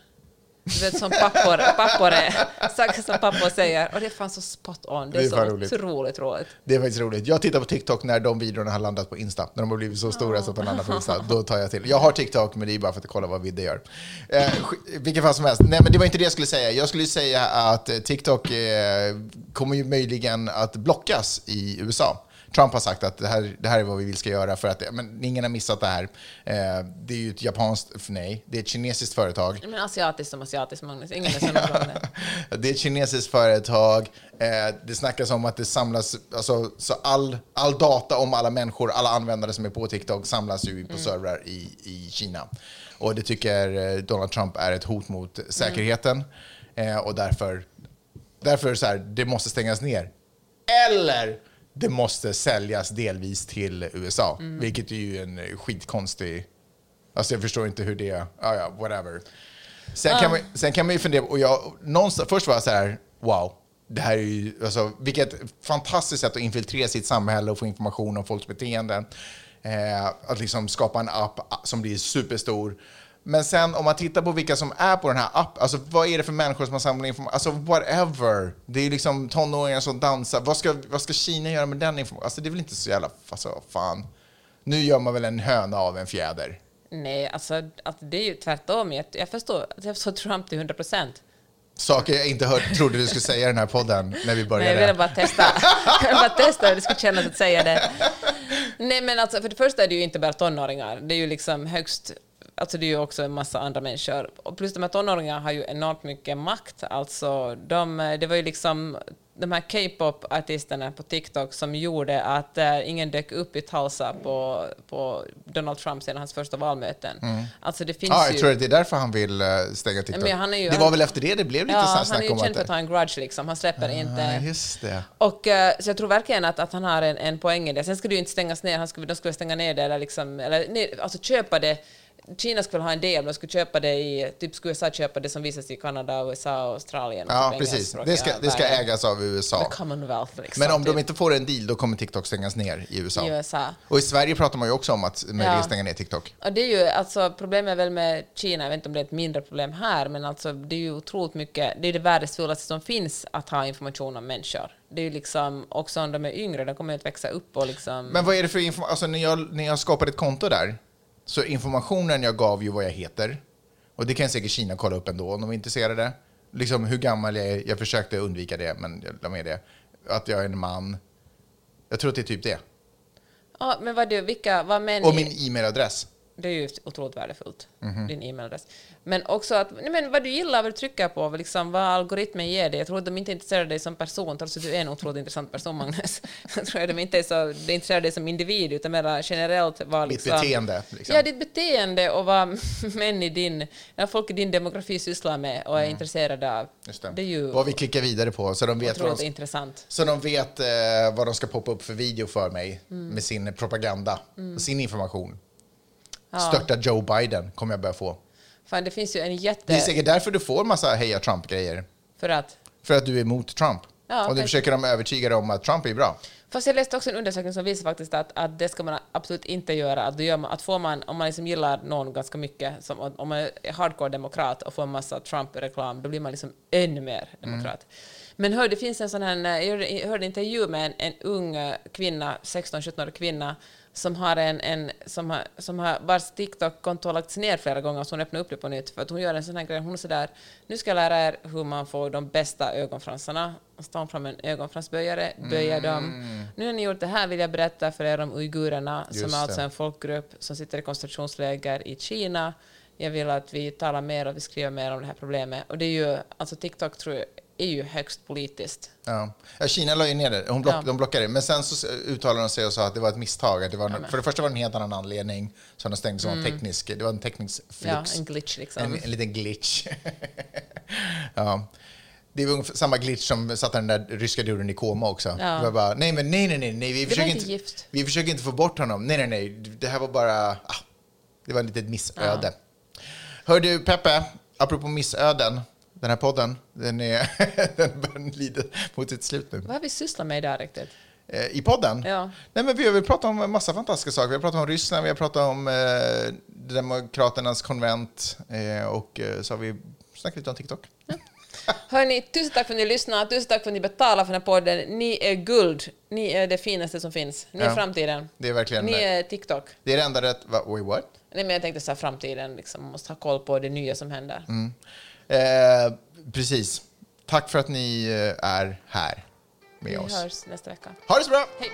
Du vet som pappor, pappor är, saker som pappor säger. Och det är fan så spot on. Det är, det är så roligt. otroligt roligt. Det är faktiskt roligt. Jag tittar på TikTok när de videorna har landat på Insta. När de har blivit så stora oh. så att de landar på Insta. Då tar jag till. Jag har TikTok, men det är bara för att kolla vad Vidde gör. Eh, vilken fall som helst. Nej, men det var inte det jag skulle säga. Jag skulle säga att TikTok eh, kommer ju möjligen att blockas i USA. Trump har sagt att det här, det här är vad vi vill ska göra för att men ingen har missat det här. Eh, det är ju ett japanskt, nej, det är ett kinesiskt företag. Men asiatiskt som asiatiskt, Magnus. Ingen är det. [LAUGHS] Det är ett kinesiskt företag. Eh, det snackas om att det samlas, alltså, så all, all data om alla människor, alla användare som är på TikTok samlas ju på servrar i, i Kina. Och det tycker eh, Donald Trump är ett hot mot säkerheten. Eh, och därför, därför så här, det måste stängas ner. Eller det måste säljas delvis till USA, vilket är ju en skitkonstig... Alltså jag förstår inte hur det... Ja, ja, whatever. Sen, kan man, sen kan man ju fundera, och jag, någonstans, först var jag så här, wow, det här är ju, alltså, vilket fantastiskt sätt att infiltrera sitt samhälle och få information om folks beteenden. Eh, att liksom skapa en app som blir superstor. Men sen om man tittar på vilka som är på den här appen, alltså vad är det för människor som har samlat information? Alltså whatever. Det är liksom tonåringar som dansar. Vad ska, vad ska Kina göra med den informationen? Alltså det är väl inte så jävla, alltså fan. Nu gör man väl en höna av en fjäder. Nej, alltså att det är ju tvärtom. Jag, jag, förstår, jag förstår Trump till 100 procent. Saker jag inte hört, trodde du skulle säga i den här podden när vi Nej, började. jag ville bara testa. jag ville bara testa hur det skulle kännas att säga det. Nej, men alltså, för det första är det ju inte bara tonåringar. Det är ju liksom högst... Alltså det är ju också en massa andra människor. Och plus de här tonåringarna har ju enormt mycket makt. Alltså de, det var ju liksom de här K-pop-artisterna på TikTok som gjorde att uh, ingen dök upp i Tulsa på, på Donald Trump sedan hans första valmöten. Alltså det finns Ja, jag ju... tror att det är därför han vill eh, stänga TikTok. Han ju- det var väl efter det det blev lite Ja, ja, han är snack ju om känd för att ha en grudge liksom. Han släpper inte... Ja, just det. Och, eh, så jag tror verkligen att, att han har en, en poäng i det. Sen skulle det ju inte stängas ner, han skulle, de skulle stänga ner det eller, liksom, eller ner, alltså köpa det. Kina skulle ha en del, de skulle köpa det i, typ skulle USA köpa det som visas i Kanada, USA och Australien. och Ja, precis. Det ska, det ska ägas av USA. Commonwealth liksom. Men om typ, de inte får en deal, då kommer TikTok stängas ner i USA. i USA. Och i Sverige pratar man ju också om att möjligen Ja. stänga ner TikTok. Och det är ju, alltså, problemet väl med Kina, jag vet inte om det är ett mindre problem här, men alltså, det är ju otroligt mycket, det är det värdefullaste som finns att ha information om människor. Det är ju liksom, också om de är yngre, de kommer att växa upp och liksom... Men vad är det för information? Alltså när jag, när jag skapade ett konto där, så informationen jag gav ju vad jag heter. Och det kan säkert Kina kolla upp ändå om de är intresserade. Liksom hur gammal jag är. Jag försökte undvika det, men jag la med det. Att jag är en man. Jag tror att det är typ det. Ja, men vad du, vilka, vad män... Och min e-mailadress. Det är ju otroligt värdefullt, Mhm. din e-mailadress. Men också att, nej men vad du gillar, vad du trycker på, liksom, vad algoritmen ger dig. Jag tror att de inte är intresserade av dig som person, trots att du är en otroligt intressant person, Magnus. [LAUGHS] Jag tror att de inte är så de är intresserade av dig som individ, utan mer generellt vad liksom... beteende. Liksom. Ja, ditt beteende och vad [LAUGHS] män i din, folk i din demografi sysslar med och är intresserade av. Mm. Just det. Det är ju Vad vi klickar vidare på, så de vet, vad de, intressant. så de vet eh, vad de ska poppa upp för video för mig Mm. med sin propaganda, sin information. Störta Joe Biden kommer jag börja få. Fan, det finns ju en jätte... Det är säkert därför du får massa heja Trump-grejer. För att... För att du är emot Trump. Ja, och du okej. försöker de övertyga dig om att Trump är bra. Fast jag läste också en undersökning som visar faktiskt att, att det ska man absolut inte göra. Att, då gör man, att får man, om man liksom gillar någon ganska mycket, som, om man är hardcore-demokrat och får en massa Trump-reklam, då blir man liksom ännu mer demokrat. Men hör, det finns en sån här, jag hörde, en intervju med en, en ung kvinna, 16-17-årig kvinna, som har en, en som har, som har, vars TikTok-konto har lagts ner flera gånger, så hon öppnar upp det på nytt, för att hon gör en sån här grej, hon är sådär, nu ska jag lära er hur man får de bästa ögonfransarna, och så tar hon fram en ögonfransböjare, böjer dem. Nu har ni gjort det här vill jag berätta för er om uigurerna, som Just är alltså det. en folkgrupp som sitter i koncentrationsläger i Kina. Jag vill att vi talar mer och vi skriver mer om det här problemet. Och det är ju, alltså TikTok tror jag är ju högst politiskt. Ja. Ja, Kina la ju ner det, Hon block, Ja. de blockade det. Men sen så uttalade de sig och sa att det var ett misstag. Det var, för det första var det en helt annan anledning som de stängde som var teknisk. Det var en teknisk Mm. Ja, flux. en glitch liksom. En, en liten glitch. [LAUGHS] ja. Det var ungefär samma glitch som satte den där ryska duren i koma också. Ja. Det var bara, nej men nej, nej, nej, nej vi, försöker inte gift. vi försöker inte få bort honom. Nej, nej, nej, det här var bara, ah, det var ett litet missöde. Hör du, Peppe, apropå missöden, den här podden, den, är, [LAUGHS] den börjar lida mot sitt slut nu. Vad har vi sysslat med idag riktigt? Eh, I podden? Ja. Nej, men vi har pratat om en massa fantastiska saker. Vi har pratat om Ryssland, vi har pratat om eh, Demokraternas konvent eh, och eh, så har vi snackat lite om TikTok. Hörni, tusen tack för att ni lyssnar, tusen tack för att ni betalar för den här podden. Ni är guld. Ni är det finaste som finns. Ni är Ja. framtiden. Det är verkligen... Ni är TikTok. Det är det enda rätt... Wait, what? Nej, men jag tänkte så här, framtiden, liksom, man måste ha koll på det nya som händer. Mm. Eh, precis. Tack för att ni eh, är här med Vi oss. hörs nästa vecka. Ha det så bra! Hej!